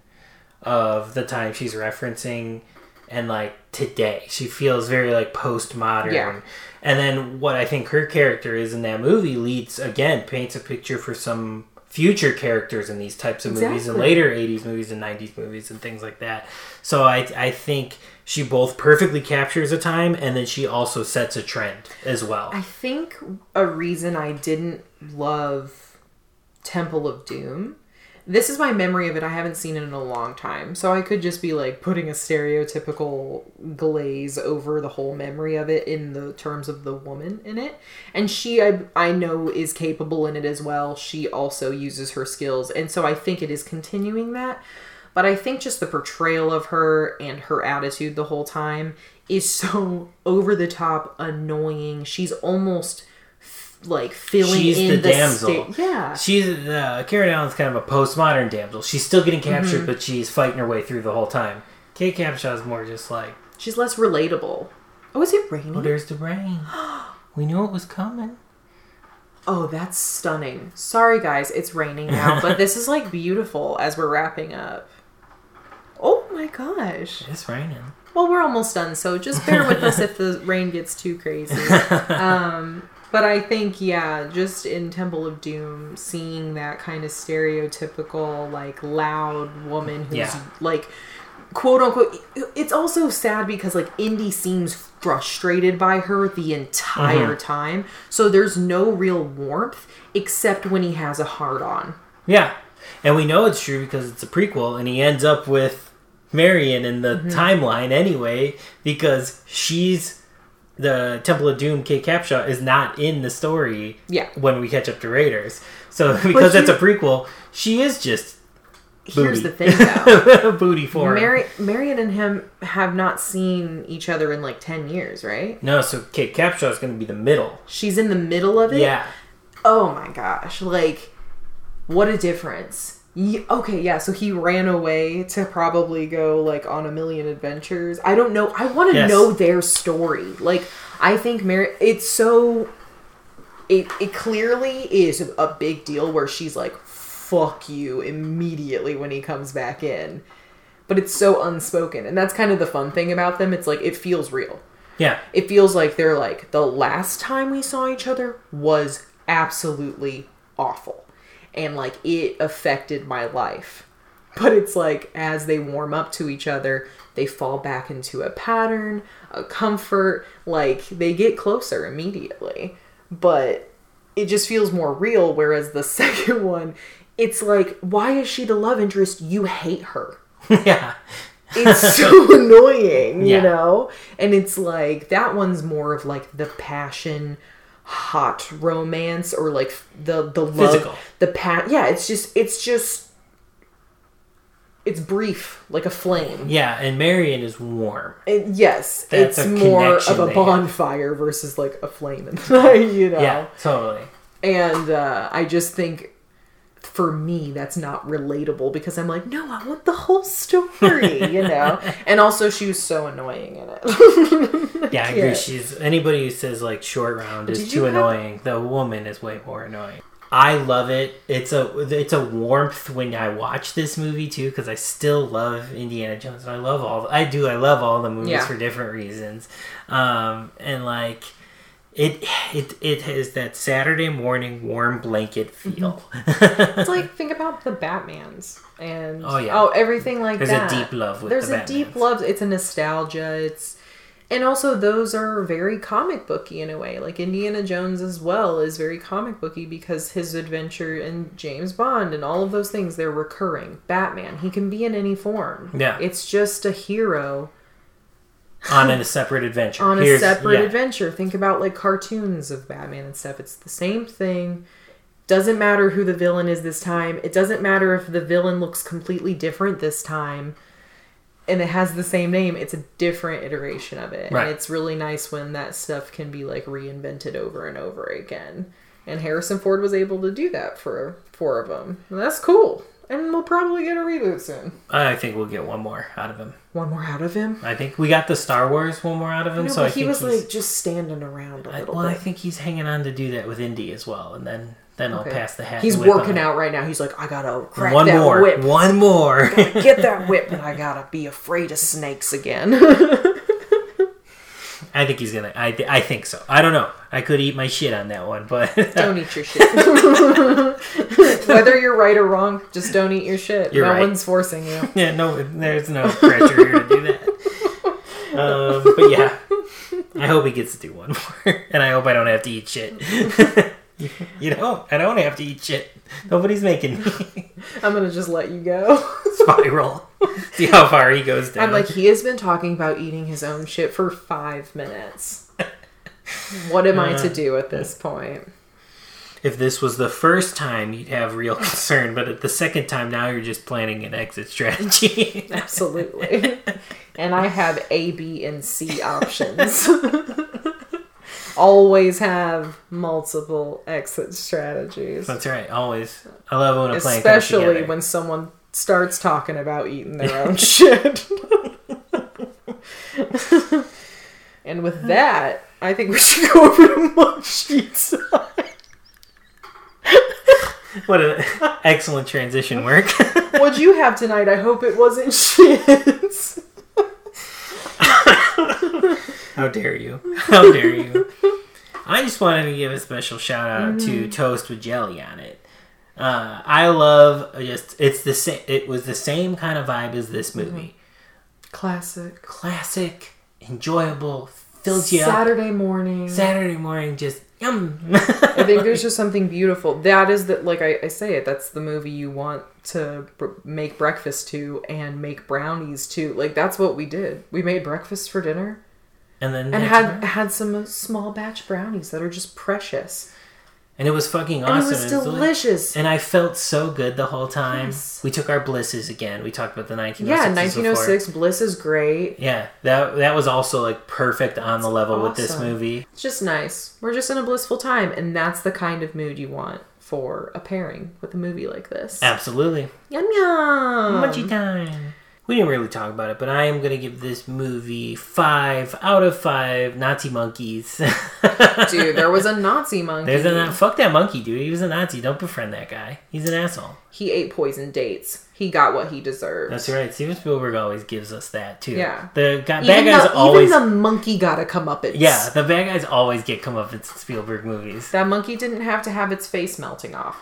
Speaker 2: of the time she's referencing and like today. She feels very like postmodern.
Speaker 1: Yeah.
Speaker 2: And then what I think her character is in that movie leads again paints a picture for some future characters in these types of movies and later 80s movies and 90s movies and things like that. So I I think she both perfectly captures a time and then she also sets a trend as well.
Speaker 1: I think a reason I didn't love Temple of Doom. This is my memory of it. I haven't seen it in a long time. So I could just be like putting a stereotypical glaze over the whole memory of it in the terms of the woman in it. And she, I, I know, is capable in it as well. She also uses her skills. And so I think it is continuing that. But I think just the portrayal of her and her attitude the whole time is so over the top annoying. She's almost like filling
Speaker 2: She's
Speaker 1: in
Speaker 2: the
Speaker 1: the,
Speaker 2: damsel.
Speaker 1: sta- yeah.
Speaker 2: She's uh, Karen Allen's kind of a postmodern damsel. She's still getting captured,
Speaker 1: Mm-hmm.
Speaker 2: but she's fighting her way through the whole time. Kate Capshaw's more just like,
Speaker 1: She's less relatable. Oh, is it raining?
Speaker 2: oh, there's the rain. We knew it was coming.
Speaker 1: Oh, that's stunning. Sorry, guys, it's raining now, but this is like beautiful as we're wrapping up. Oh my gosh.
Speaker 2: It's raining.
Speaker 1: Well, we're almost done, so just bear with us if the rain gets too crazy. Um, but I think, yeah, just in Temple of Doom, seeing that kind of stereotypical, like, loud woman who's,
Speaker 2: Yeah.
Speaker 1: like, quote unquote. It's also sad because, like, Indy seems frustrated by her the entire time. So there's no real warmth except when he has a hard on.
Speaker 2: Yeah. And we know it's true because it's a prequel, and he ends up with Marion in the
Speaker 1: Mm-hmm.
Speaker 2: timeline anyway, because she's the Temple of Doom. Kate Capshaw is not in the story.
Speaker 1: Yeah.
Speaker 2: When we catch up to Raiders, so because it's a prequel, she is just
Speaker 1: Here's
Speaker 2: Booty.
Speaker 1: the thing, though.
Speaker 2: booty for.
Speaker 1: Mary, Marion and him have not seen each other in like 10 years, right?
Speaker 2: No, so Kate Capshaw is going to be the middle.
Speaker 1: She's in the middle of it.
Speaker 2: Yeah.
Speaker 1: Oh my gosh. Like, what a difference. Okay, yeah, so he ran away to probably go like on a million adventures. I don't know. I want to
Speaker 2: Yes.
Speaker 1: know their story. Like, I think Mary, it's so. It, it clearly is a big deal where she's like, fuck you immediately when he comes back in. But it's so unspoken. And that's kind of the fun thing about them. It's like, it feels real
Speaker 2: Yeah.
Speaker 1: it feels like they're like the last time we saw each other was absolutely awful and like it affected my life but it's like as they warm up to each other they fall back into a pattern a comfort like they get closer immediately but it just feels more real whereas the second one it's like why is she the love interest you hate her
Speaker 2: yeah.
Speaker 1: it's so annoying,
Speaker 2: Yeah.
Speaker 1: you know? And it's like that one's more of like the passion hot romance or like the the love
Speaker 2: Physical.
Speaker 1: the pat yeah, it's just it's just it's brief, like a flame.
Speaker 2: Yeah, and Marion is warm.
Speaker 1: And yes,
Speaker 2: That's
Speaker 1: it's more of a
Speaker 2: they have.
Speaker 1: bonfire versus like a flame in the you know.
Speaker 2: Yeah, totally.
Speaker 1: And uh, I just think for me that's not relatable because I'm like, no, I want the whole story, you know. and also, she was so annoying in it.
Speaker 2: Yeah, I agree.
Speaker 1: Yeah.
Speaker 2: She's anybody who says like short round is
Speaker 1: Did
Speaker 2: too
Speaker 1: have-
Speaker 2: annoying. The woman is way more annoying. I love it. It's a it's a warmth when I watch this movie too because I still love Indiana Jones and I love all I do I love all the movies
Speaker 1: Yeah.
Speaker 2: for different reasons. Um, and like it it it has that Saturday morning warm blanket mm-hmm. feel.
Speaker 1: it's like think about the Batman's and
Speaker 2: Oh, yeah.
Speaker 1: oh everything like that.
Speaker 2: There's a deep love with
Speaker 1: There's
Speaker 2: the
Speaker 1: a deep love. It's a nostalgia. It's and also those are very comic booky in a way. Like Indiana Jones as well is very comic booky because his adventure and James Bond and all of those things they're recurring. Batman, he can be in any form.
Speaker 2: Yeah.
Speaker 1: It's just a hero
Speaker 2: on a separate adventure.
Speaker 1: on a separate
Speaker 2: yeah.
Speaker 1: adventure. Think about like cartoons of Batman and stuff. It's the same thing. Doesn't matter who the villain is this time. It doesn't matter if the villain looks completely different this time and it has the same name. It's a different iteration of it.
Speaker 2: Right.
Speaker 1: And it's really nice when that stuff can be like reinvented over and over again. And Harrison Ford was able to do that for four of them. And that's cool. And we'll probably get a reboot soon.
Speaker 2: I think we'll get one more out of him.
Speaker 1: One more out of him.
Speaker 2: I think we got the Star Wars one more out of him.
Speaker 1: No,
Speaker 2: so I
Speaker 1: he was like just standing around a
Speaker 2: I,
Speaker 1: little
Speaker 2: well, I think he's hanging on to do that with Indy as well, and then then I'll pass the hat.
Speaker 1: He's working out right now. He's like, I gotta crack
Speaker 2: One
Speaker 1: that
Speaker 2: more,
Speaker 1: whip.
Speaker 2: one more.
Speaker 1: Get that whip, and I gotta be afraid of snakes again.
Speaker 2: I think he's gonna. I, th- I think so. I don't know. I could eat my shit on that one, but
Speaker 1: don't eat your shit. Whether you're right or wrong, just don't eat your shit.
Speaker 2: You're
Speaker 1: no
Speaker 2: right.
Speaker 1: one's forcing you.
Speaker 2: yeah, no, there's no pressure here to do that. Um, but yeah, I hope he gets to do one more, and I hope I don't have to eat shit. you know, I don't have to eat shit. Nobody's making me
Speaker 1: I'm gonna just let you go.
Speaker 2: spiral. See how far he goes down.
Speaker 1: I'm like, he has been talking about eating his own shit for five minutes. What am I to do at this point?
Speaker 2: if this was the first time, you'd have real concern, but at the second time, now you're just planning an exit strategy.
Speaker 1: Absolutely. and I have A, B, and C options. Always have multiple exit strategies.
Speaker 2: That's right. Always. I love when a plan
Speaker 1: Especially when someone starts talking about eating their own shit. and with that, I think we should go over to Munchies.
Speaker 2: What an excellent transition work.
Speaker 1: What'd you have tonight? I hope it wasn't shit.
Speaker 2: How dare you? How dare you? I just wanted to give a special shout out
Speaker 1: Mm-hmm.
Speaker 2: to toast with jelly on it. Uh, I love just it's the same. It was the same kind of vibe as this
Speaker 1: Mm-hmm.
Speaker 2: movie.
Speaker 1: Classic.
Speaker 2: Classic, enjoyable, fills you up.
Speaker 1: Saturday morning.
Speaker 2: Saturday morning, just yum.
Speaker 1: I think there's just something beautiful. That is that, like I, I say it, that's the movie you want to br- make breakfast to and make brownies to. Like that's what we did. We made breakfast for dinner
Speaker 2: and then
Speaker 1: and had had some small batch brownies that are just precious.
Speaker 2: And it was fucking
Speaker 1: And
Speaker 2: awesome.
Speaker 1: it was
Speaker 2: It was deli-
Speaker 1: delicious.
Speaker 2: And I felt so good the whole time.
Speaker 1: Yes.
Speaker 2: We took our blisses again. We talked about the 1906s
Speaker 1: yeah,
Speaker 2: before.
Speaker 1: 1906 Bliss is great.
Speaker 2: Yeah, that that was also like perfect on the level with this movie.
Speaker 1: It's just nice. We're just in a blissful time, and that's the kind of mood you want for a pairing with a movie like this.
Speaker 2: Absolutely.
Speaker 1: Yum yum.
Speaker 2: Munchy time. We didn't really talk about it, but I am gonna give this movie five out of five Nazi monkeys.
Speaker 1: Dude, there was a Nazi monkey.
Speaker 2: There's a fuck that monkey, dude. He was a Nazi. Don't befriend that guy. He's an asshole.
Speaker 1: he ate poison dates. He got what he deserved.
Speaker 2: That's right. Steven Spielberg always gives us that too.
Speaker 1: Yeah.
Speaker 2: The guy, bad guys
Speaker 1: the,
Speaker 2: always.
Speaker 1: even the monkey got to come up. It's,
Speaker 2: yeah, the bad guys always get come up in Spielberg movies.
Speaker 1: That monkey didn't have to have its face melting off,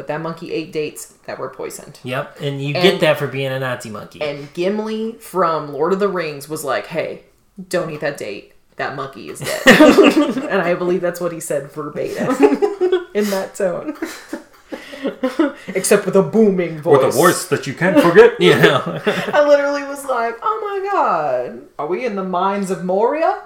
Speaker 1: but that monkey ate dates that were poisoned.
Speaker 2: Yep, and you
Speaker 1: And-
Speaker 2: get that for being a Nazi monkey.
Speaker 1: And Gimli from Lord of the Rings was like, "Hey, don't eat that date. That monkey is dead." and I believe that's what he said verbatim in that tone. Except with a booming voice.
Speaker 2: Or the worst that you can't forget. you know.
Speaker 1: I literally was like, "Oh my god, are we in the mines of Moria?"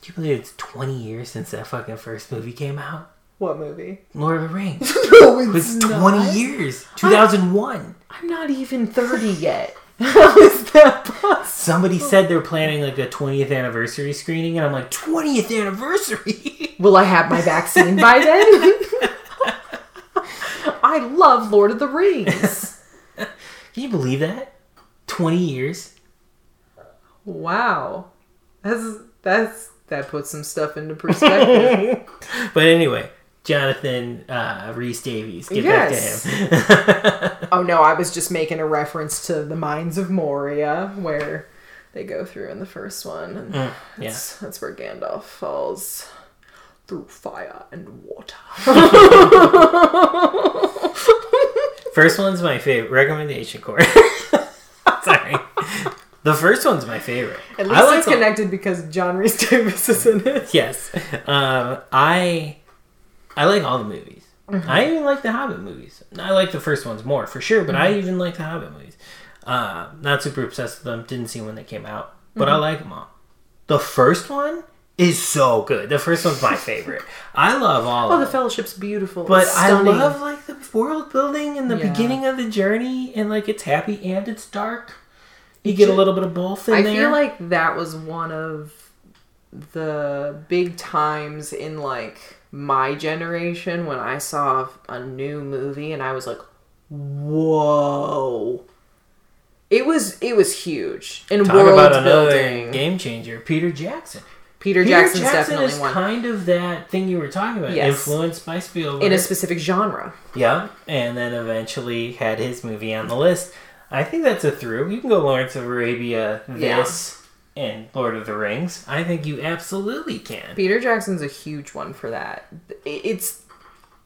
Speaker 2: Do you believe it's 20 years since that fucking first movie came out?
Speaker 1: What movie?
Speaker 2: Lord of the Rings.
Speaker 1: No,
Speaker 2: It was 20 years. 2001.
Speaker 1: I'm not even 30 yet. How is that possible?
Speaker 2: Somebody said they're planning like a 20th anniversary screening, and I'm like, 20th anniversary?
Speaker 1: Will I have my vaccine by then? I love Lord of the Rings.
Speaker 2: Can you believe that? 20 years?
Speaker 1: Wow. That's that's that puts some stuff into perspective.
Speaker 2: But anyway, Jonathan uh, Rhys-Davies. Get
Speaker 1: Yes.
Speaker 2: back to him.
Speaker 1: oh no, I was just making a reference to the Mines of Moria where they go through in the first one. And
Speaker 2: yeah.
Speaker 1: that's, that's where Gandalf falls through fire and water.
Speaker 2: First one's my favorite. Recommendation court. Sorry. The first one's my favorite.
Speaker 1: At least
Speaker 2: I like
Speaker 1: it's connected because John Rhys Davis is in it.
Speaker 2: Yes. Um, I I like all the movies.
Speaker 1: Mm-hmm.
Speaker 2: I even like the Hobbit movies. I like the first ones more for sure, but
Speaker 1: Mm-hmm.
Speaker 2: I even like the Hobbit movies. Uh, not super obsessed with them. Didn't see when they came out, but
Speaker 1: Mm-hmm.
Speaker 2: I like them all. The first one is so good. The first one's my favorite. I love all
Speaker 1: Oh, the. Fellowship's beautiful.
Speaker 2: But I love like the world building and the
Speaker 1: Yeah.
Speaker 2: beginning of the journey, and like it's happy and it's dark. You get a little bit of both in
Speaker 1: I
Speaker 2: there.
Speaker 1: feel like that was one of the big times in like my generation when I saw a new movie and I was like, "Whoa!" It was it was huge in
Speaker 2: Talk
Speaker 1: world
Speaker 2: about another
Speaker 1: building.
Speaker 2: game changer, Peter Jackson.
Speaker 1: Peter
Speaker 2: Peter
Speaker 1: Jackson's
Speaker 2: Jackson
Speaker 1: definitely
Speaker 2: is
Speaker 1: one
Speaker 2: kind of that thing you were talking about,
Speaker 1: Yes.
Speaker 2: influenced by Spielberg.
Speaker 1: in a specific genre.
Speaker 2: Yeah, and then eventually had his movie on the list. I think that's a through. You can go Lawrence of Arabia, this, and Lord of the Rings. I think you absolutely can.
Speaker 1: Peter Jackson's a huge one for that. It's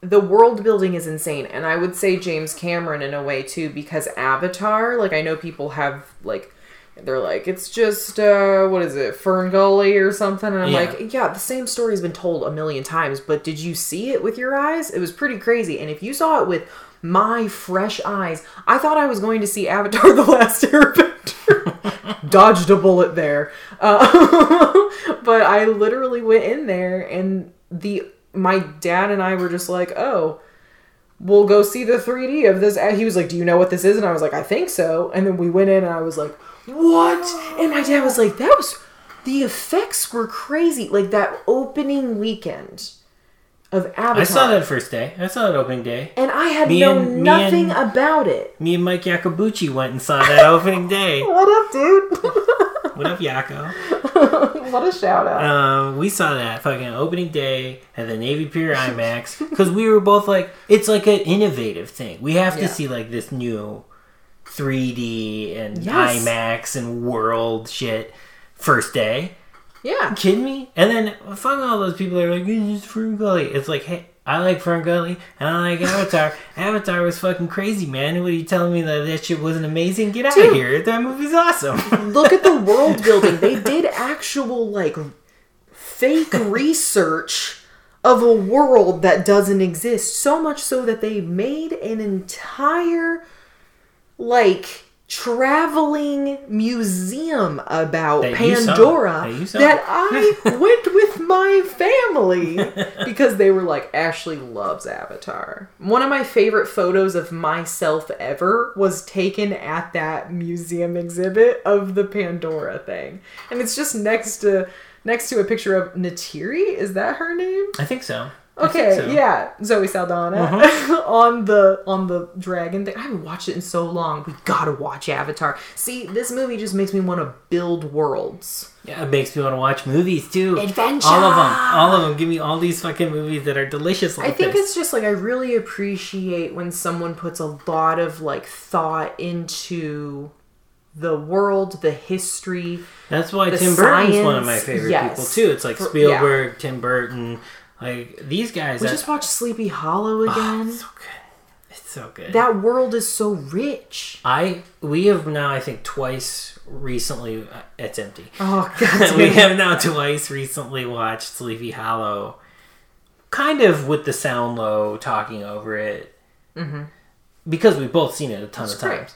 Speaker 1: the world building is insane, and I would say James Cameron in a way too because Avatar. Like I know people have like they're like it's just uh what is it Fern Gully or something, and I'm
Speaker 2: Yeah.
Speaker 1: like yeah the same story has been told a million times, but did you see it with your eyes? It was pretty crazy, and if you saw it with my fresh eyes, I thought I was going to see Avatar: The Last Airbender. Dodged a bullet there. Uh, but I literally went in there and the my dad and I were just like, "Oh, we'll go see the 3D of this." He was like, "Do you know what this is?" And I was like, "I think so." And then we went in and I was like, "What?" And my dad was like, "That was the effects were crazy. Like that opening weekend of Avatar."
Speaker 2: I saw that first day. I saw it opening day.
Speaker 1: and I had
Speaker 2: Me
Speaker 1: known
Speaker 2: and-
Speaker 1: nothing
Speaker 2: and-
Speaker 1: about it.
Speaker 2: Me and Mike Yakabuchi went and saw that opening day.
Speaker 1: What up, dude?
Speaker 2: What up, Yako?
Speaker 1: what a shout out.
Speaker 2: Um, we saw that fucking opening day at the Navy Pier IMAX because we were both like, it's like an innovative thing. We have to
Speaker 1: Yeah.
Speaker 2: see like this new 3D and
Speaker 1: Yes.
Speaker 2: IMAX and world shit first day.
Speaker 1: Yeah.
Speaker 2: Kidding me? And then fuck all those people that are like, it's Fern Gully. It's like, hey, I like Fern Gully and I like Avatar. Avatar was fucking crazy, man. What are you telling me that that shit wasn't amazing? Get out
Speaker 1: Dude.
Speaker 2: of here. That movie's awesome.
Speaker 1: look at the world building. They did actual like fake research of a world that doesn't exist. So much so that they made an entire like traveling museum about. Pandora
Speaker 2: That
Speaker 1: that I went with my family because they were like Ashley loves Avatar. One of my favorite photos of myself ever was taken at that museum exhibit of the Pandora thing. And it's just next to next to a picture of Neytiri, is that her name?
Speaker 2: I think so.
Speaker 1: Okay,
Speaker 2: so. Uh-huh.
Speaker 1: yeah, Zoe Saldana on the on the dragon thing. I haven't watched it in so long. We gotta watch Avatar. See, this movie just makes me want to build worlds.
Speaker 2: Yeah, it makes me want to watch movies too.
Speaker 1: Adventure!
Speaker 2: All of them. All of them. Give me all these fucking movies that are delicious like
Speaker 1: I think
Speaker 2: this.
Speaker 1: it's just like I really appreciate when someone puts a lot of like thought into the world, the history.
Speaker 2: That's why Tim Burton's one of my favorite
Speaker 1: yes.
Speaker 2: people too. It's like Spielberg, Tim Burton, like these guys.
Speaker 1: We
Speaker 2: that,
Speaker 1: just watched Sleepy Hollow
Speaker 2: Oh,
Speaker 1: again.
Speaker 2: it's so good. It's so good.
Speaker 1: that world is so rich.
Speaker 2: I we have now I think twice recently. uh, It's empty.
Speaker 1: Oh god,
Speaker 2: we have now twice recently watched Sleepy Hollow, kind of with the sound low, talking over it, mm-hmm. because we've both seen it a ton
Speaker 1: It's
Speaker 2: of
Speaker 1: great.
Speaker 2: times.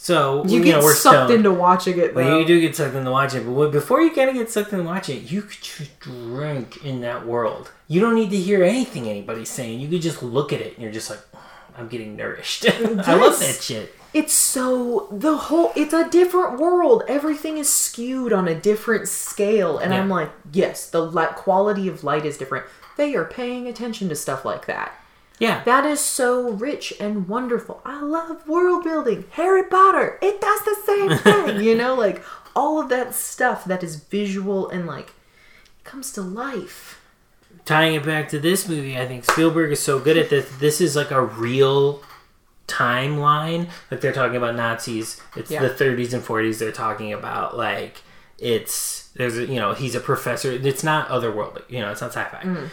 Speaker 2: So
Speaker 1: you
Speaker 2: you
Speaker 1: get
Speaker 2: know we're
Speaker 1: sucked
Speaker 2: stoned.
Speaker 1: into watching it.
Speaker 2: Well, you do get sucked into watching it, but before you kind of get sucked into watching it, you could just drink in that world. You don't need to hear anything anybody's saying. You could just look at it, and you're just like, "Oh, I'm getting nourished. I love that shit.
Speaker 1: It's so the whole it's a different world. Everything is skewed on a different scale and
Speaker 2: Yeah.
Speaker 1: I'm like, yes, the light quality of light is different. They are paying attention to stuff like that.
Speaker 2: Yeah,
Speaker 1: That is so rich and wonderful. I love world building. Harry Potter, it does the same thing, you know, like all of that stuff that is visual and like comes to life.
Speaker 2: tying it back to this movie, I think Spielberg is so good at this. This is like a real timeline. Like they're talking about Nazis. It's
Speaker 1: Yeah.
Speaker 2: the 30s and 40s. They're talking about like it's there's a, you know he's a professor. It's not otherworldly. You know, it's not sci-fi.
Speaker 1: Mm.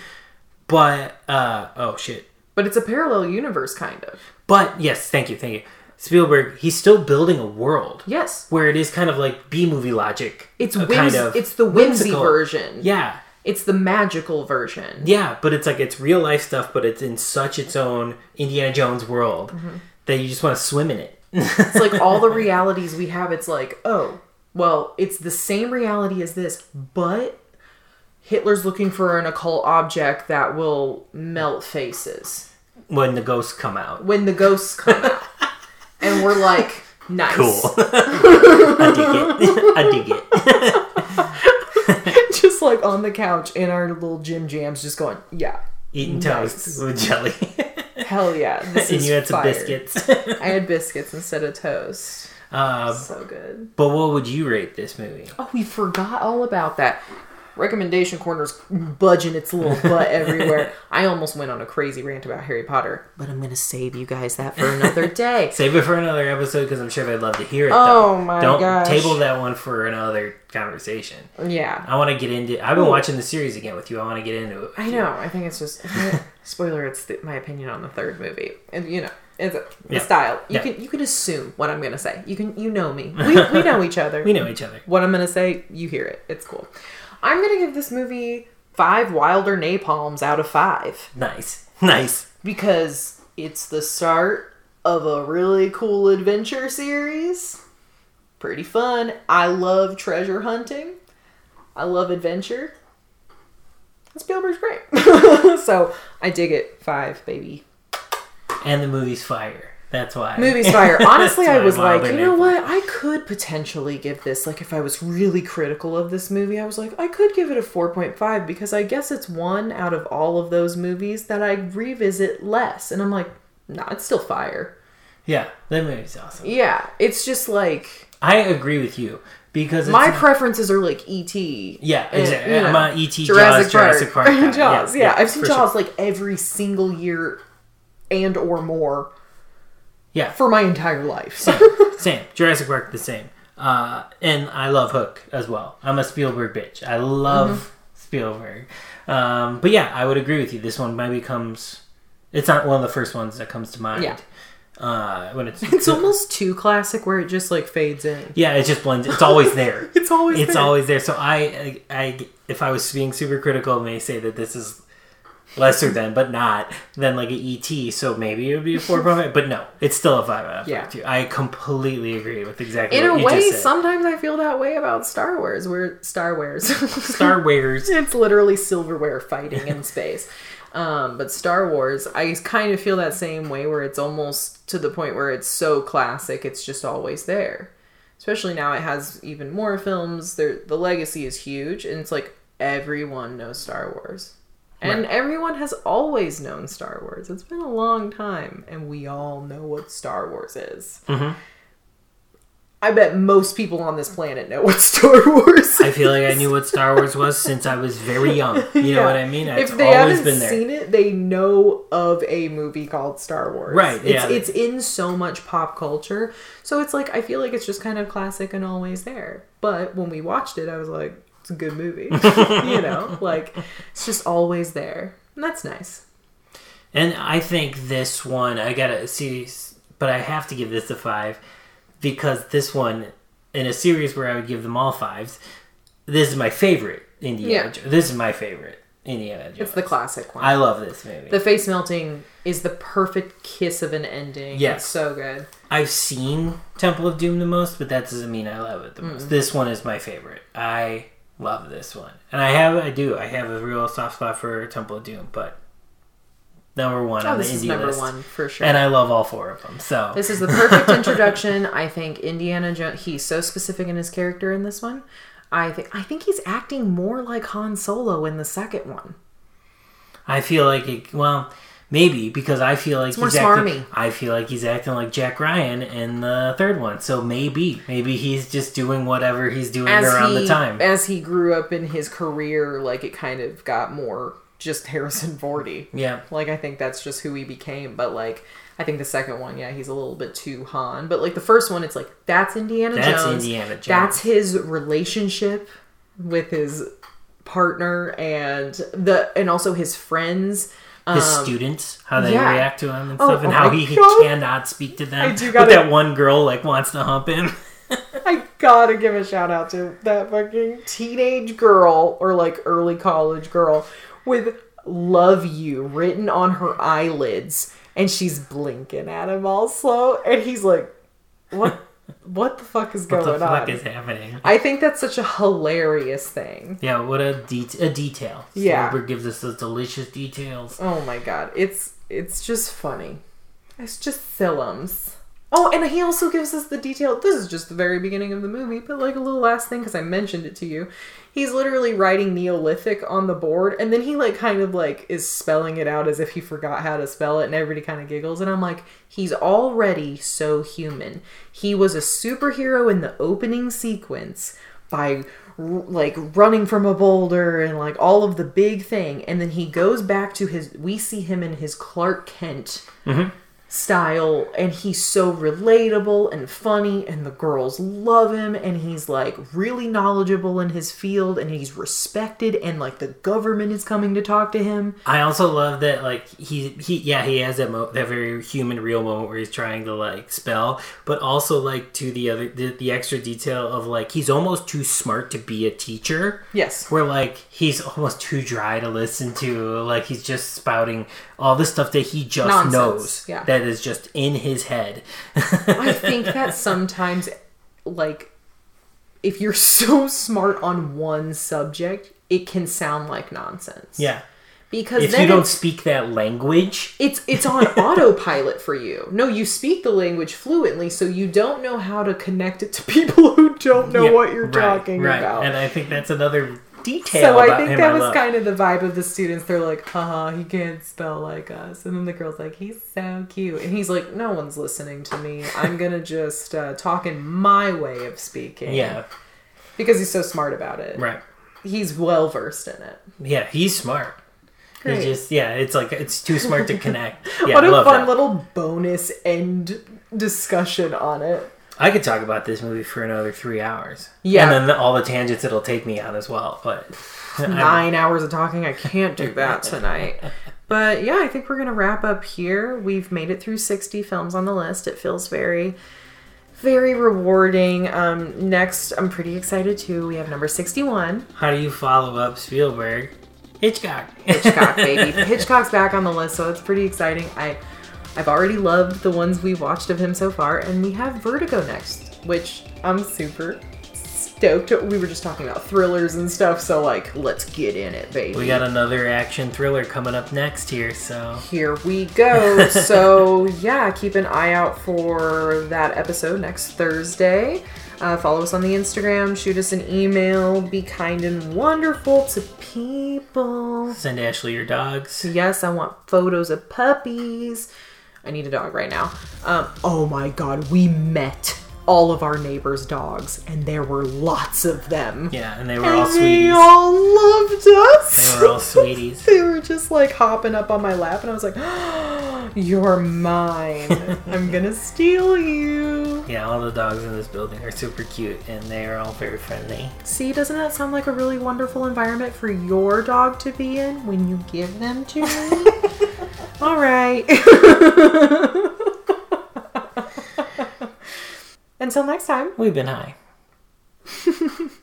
Speaker 2: But uh oh shit.
Speaker 1: But it's a parallel universe kind of.
Speaker 2: But yes, thank you, thank you. Spielberg, he's still building a world
Speaker 1: Yes.
Speaker 2: where it is kind of like B movie logic.
Speaker 1: It's whims- it's the whimsy
Speaker 2: whimsical.
Speaker 1: version.
Speaker 2: Yeah.
Speaker 1: It's the magical version.
Speaker 2: Yeah, but it's like it's real life stuff, but it's in such its own Indiana Jones world
Speaker 1: Mm-hmm.
Speaker 2: that you just want to swim in it.
Speaker 1: It's like all the realities we have, it's like, oh, well, it's the same reality as this, but Hitler's looking for an occult object that will melt faces
Speaker 2: when the ghosts come out.
Speaker 1: when the ghosts come out. And we're like, nice.
Speaker 2: Cool. I dig it. I dig it.
Speaker 1: just like on the couch in our little gym jams, just going, yeah,
Speaker 2: Eating
Speaker 1: Nice.
Speaker 2: toast with jelly.
Speaker 1: hell yeah.
Speaker 2: And you had some
Speaker 1: fire.
Speaker 2: biscuits.
Speaker 1: I had biscuits instead of toast.
Speaker 2: um,
Speaker 1: So good.
Speaker 2: but what would you rate this movie?
Speaker 1: Oh, we forgot all about that. Recommendation corner's budging its little butt everywhere. I almost went on a crazy rant about Harry Potter, but I'm gonna save you guys that for another day.
Speaker 2: Save it for another episode because I'm sure they'd love to hear it.
Speaker 1: Oh
Speaker 2: though.
Speaker 1: my
Speaker 2: Don't
Speaker 1: gosh.
Speaker 2: table that one for another conversation.
Speaker 1: yeah,
Speaker 2: I want to get into. I've been watching the series again with you. I want to get into it.
Speaker 1: I know. I think it's just spoiler. It's the, my opinion on the third movie, and you know, it's a,
Speaker 2: Yeah.
Speaker 1: style. You
Speaker 2: Yeah.
Speaker 1: can you can assume what I'm gonna say. You can you know me. We we know each other.
Speaker 2: We know each other.
Speaker 1: what I'm gonna say. You hear it. It's cool. I'm gonna give this movie five Wilder napalms out of five.
Speaker 2: Nice, nice.
Speaker 1: because it's the start of a really cool adventure series. Pretty fun. I love treasure hunting. I love adventure. This Spielberg's great. so I dig it. Five, baby.
Speaker 2: And the movie's fire. That's why.
Speaker 1: Movie's fire. Honestly, I was like, you know what? I could potentially give this, like, if I was really critical of this movie, I was like, I could give it a 4.5 because I guess it's one out of all of those movies that I revisit less. And I'm like, nah, it's still fire.
Speaker 2: Yeah, that movie's awesome.
Speaker 1: Yeah, it's just like
Speaker 2: I agree with you because it's
Speaker 1: my preferences are like E.T.
Speaker 2: Yeah,
Speaker 1: and,
Speaker 2: exactly.
Speaker 1: you uh, know,
Speaker 2: I'm a E.T. Jaws, Jurassic Park.
Speaker 1: Jaws.
Speaker 2: Yeah,
Speaker 1: Yeah,
Speaker 2: yeah,
Speaker 1: I've seen
Speaker 2: for sure.
Speaker 1: Jaws like every single year and or more
Speaker 2: Yeah,
Speaker 1: for my entire life.
Speaker 2: same. same. Jurassic Park, the same. Uh, and I love Hook as well. I'm a Spielberg bitch. I love
Speaker 1: Mm-hmm.
Speaker 2: Spielberg. Um, but yeah, I would agree with you. This one maybe comes. It's not one of the first ones that comes to mind.
Speaker 1: Yeah.
Speaker 2: Uh, when it's
Speaker 1: it's almost too classic where it just like fades in.
Speaker 2: yeah, it just blends. It's always there.
Speaker 1: It's always
Speaker 2: it's
Speaker 1: there.
Speaker 2: always there. So I, I, I, if I was being super critical, I may say that this is lesser than, but not than like an ET. So maybe it would be a four point five. But no, it's still a five out of
Speaker 1: Yeah.
Speaker 2: five. Too. I completely agree with exactly
Speaker 1: In
Speaker 2: what
Speaker 1: a
Speaker 2: you
Speaker 1: way,
Speaker 2: just said.
Speaker 1: sometimes I feel that way about Star Wars, where Star Wars.
Speaker 2: Star Wars.
Speaker 1: it's literally silverware fighting in space. Um, but Star Wars, I kind of feel that same way where it's almost to the point where it's so classic, it's just always there. Especially now it has even more films. There, the legacy is huge, and it's like everyone knows Star Wars. And
Speaker 2: Right.
Speaker 1: everyone has always known Star Wars. It's been a long time, and we all know what Star Wars is.
Speaker 2: Mhm.
Speaker 1: I bet most people on this planet know what Star Wars is.
Speaker 2: I feel like I knew what Star Wars was since I was very young. You know what I mean? It's
Speaker 1: if they
Speaker 2: always
Speaker 1: haven't
Speaker 2: been there.
Speaker 1: seen it, they know of a movie called Star Wars.
Speaker 2: Right,
Speaker 1: It's
Speaker 2: yeah.
Speaker 1: it's in so much pop culture. So it's like I feel like it's just kind of classic and always there. But when we watched it, I was like, it's a good movie. you know? Like it's just always there. And that's nice.
Speaker 2: And I think this one, I gotta see, but I have to give this a five because this one, in a series where I would give them all fives, this is my favorite Indiana.
Speaker 1: Yeah.
Speaker 2: Jo- This is my favorite Indiana Jones.
Speaker 1: It's the classic one.
Speaker 2: I love this movie.
Speaker 1: the face melting is the perfect kiss of an ending.
Speaker 2: Yes.
Speaker 1: It's so good.
Speaker 2: I've seen Temple of Doom the most, but that doesn't mean I love it the mm. most. This one is my favorite. I love this one, and I have, I do, I have a real soft spot for Temple of Doom, but number one
Speaker 1: Oh,
Speaker 2: on the
Speaker 1: this is
Speaker 2: indie
Speaker 1: number
Speaker 2: list,
Speaker 1: one for sure.
Speaker 2: and I love all four of them. So
Speaker 1: This is the perfect introduction. I think Indiana Jones. He's so specific in his character in this one. I think I think he's acting more like Han Solo in the second one.
Speaker 2: I feel like it. Well, maybe because I feel like
Speaker 1: more
Speaker 2: he's acting. I feel like he's acting like Jack Ryan in the third one. So maybe, maybe he's just doing whatever he's doing
Speaker 1: As
Speaker 2: around
Speaker 1: he
Speaker 2: the time.
Speaker 1: as he grew up in his career, like it kind of got more just Harrison Fordy.
Speaker 2: yeah,
Speaker 1: Like I think that's just who he became. But like I think the second one, yeah, he's a little bit too Han. But like the first one, it's like that's Indiana
Speaker 2: That's
Speaker 1: Jones.
Speaker 2: Indiana Jones.
Speaker 1: That's his relationship with his partner and the and also his friends.
Speaker 2: His
Speaker 1: Um,
Speaker 2: students, how they
Speaker 1: yeah.
Speaker 2: react to him and
Speaker 1: Oh,
Speaker 2: stuff, and
Speaker 1: oh
Speaker 2: how he,
Speaker 1: God.
Speaker 2: cannot speak to them.
Speaker 1: I do
Speaker 2: but
Speaker 1: gotta-
Speaker 2: that one girl like wants to hump him.
Speaker 1: I gotta give a shout out to that fucking teenage girl or like early college girl with love you written on her eyelids and she's blinking at him all slow and he's like what what the fuck is
Speaker 2: What
Speaker 1: going on?
Speaker 2: What the fuck
Speaker 1: on?
Speaker 2: is happening?
Speaker 1: I think that's such a hilarious thing.
Speaker 2: Yeah, what a det a detail.
Speaker 1: Yeah.
Speaker 2: Spielberg gives us those delicious details.
Speaker 1: Oh my god, it's it's just funny. It's just films. Oh, and he also gives us the detail. This is just the very beginning of the movie, but like a little last thing because I mentioned it to you. He's literally writing Neolithic on the board, and then he like kind of like is spelling it out as if he forgot how to spell it, and everybody kind of giggles. And I'm like, he's already so human. He was a superhero in the opening sequence by like running from a boulder and like all of the big thing and then he goes back to his we see him in his Clark Kent mm-hmm. Style and he's so relatable and funny and the girls love him and he's like really knowledgeable in his field and he's respected and like the government is coming to talk to him
Speaker 2: I also love that like he he yeah he has that mo- that very human real moment where he's trying to like spell, but also like to the other the, the extra detail of like he's almost too smart to be a teacher.
Speaker 1: yes
Speaker 2: Where like he's almost too dry to listen to, like he's just spouting all the stuff that he just
Speaker 1: Nonsense,
Speaker 2: knows
Speaker 1: yeah.
Speaker 2: that is just in his head.
Speaker 1: I think that sometimes, like, if you're so smart on one subject, it can sound like nonsense.
Speaker 2: yeah,
Speaker 1: Because
Speaker 2: if
Speaker 1: then
Speaker 2: you don't speak that language,
Speaker 1: it's it's on autopilot for you. No, you speak the language fluently, so you don't know how to connect it to people who don't know
Speaker 2: yeah,
Speaker 1: what you're
Speaker 2: right,
Speaker 1: talking
Speaker 2: right.
Speaker 1: about.
Speaker 2: And I think that's another detail.
Speaker 1: so I think that was
Speaker 2: love.
Speaker 1: kind of the vibe of the students. They're like, haha, he can't spell like us. And then the girl's like, he's so cute. And he's like, no one's listening to me. I'm going to just uh, talk in my way of speaking.
Speaker 2: yeah,
Speaker 1: Because he's so smart about it.
Speaker 2: right.
Speaker 1: He's well versed in it.
Speaker 2: Yeah, he's smart.
Speaker 1: Great.
Speaker 2: He just yeah, it's like it's too smart to connect. Yeah,
Speaker 1: what a fun
Speaker 2: that.
Speaker 1: little bonus end discussion on it.
Speaker 2: I could talk about this movie for another three hours.
Speaker 1: Yeah.
Speaker 2: and then all the tangents it'll take me on as well. But
Speaker 1: Nine hours of talking. I can't do that tonight. But yeah, I think we're going to wrap up here. We've made it through 60 films on the list. It feels very, very rewarding. Um, next, I'm pretty excited too. We have number 61.
Speaker 2: how do you follow up Spielberg? Hitchcock.
Speaker 1: Hitchcock, baby. Hitchcock's back on the list, so it's pretty exciting. I, I've already loved the ones we've watched of him so far, and we have Vertigo next, which I'm super stoked. We were just talking about thrillers and stuff, so like, let's get in it, baby.
Speaker 2: we got another action thriller coming up next here. So
Speaker 1: Here we go. so yeah, keep an eye out for that episode next Thursday. Uh, follow us on the Instagram. Shoot us an email. Be kind and wonderful to people.
Speaker 2: send Ashley your dogs.
Speaker 1: Yes, I want photos of puppies. I need a dog right now. Um, oh my god, we met all of our neighbors' dogs, and there were lots of them.
Speaker 2: Yeah, and they were all
Speaker 1: And they all loved us.
Speaker 2: They were all sweeties.
Speaker 1: they were just like hopping up on my lap, and I was like, "You're mine. I'm gonna steal you."
Speaker 2: Yeah, all the dogs in this building are super cute, and they are all very friendly.
Speaker 1: See, doesn't that sound like a really wonderful environment for your dog to be in when you give them to me? all right. Until next time.
Speaker 2: We've been high.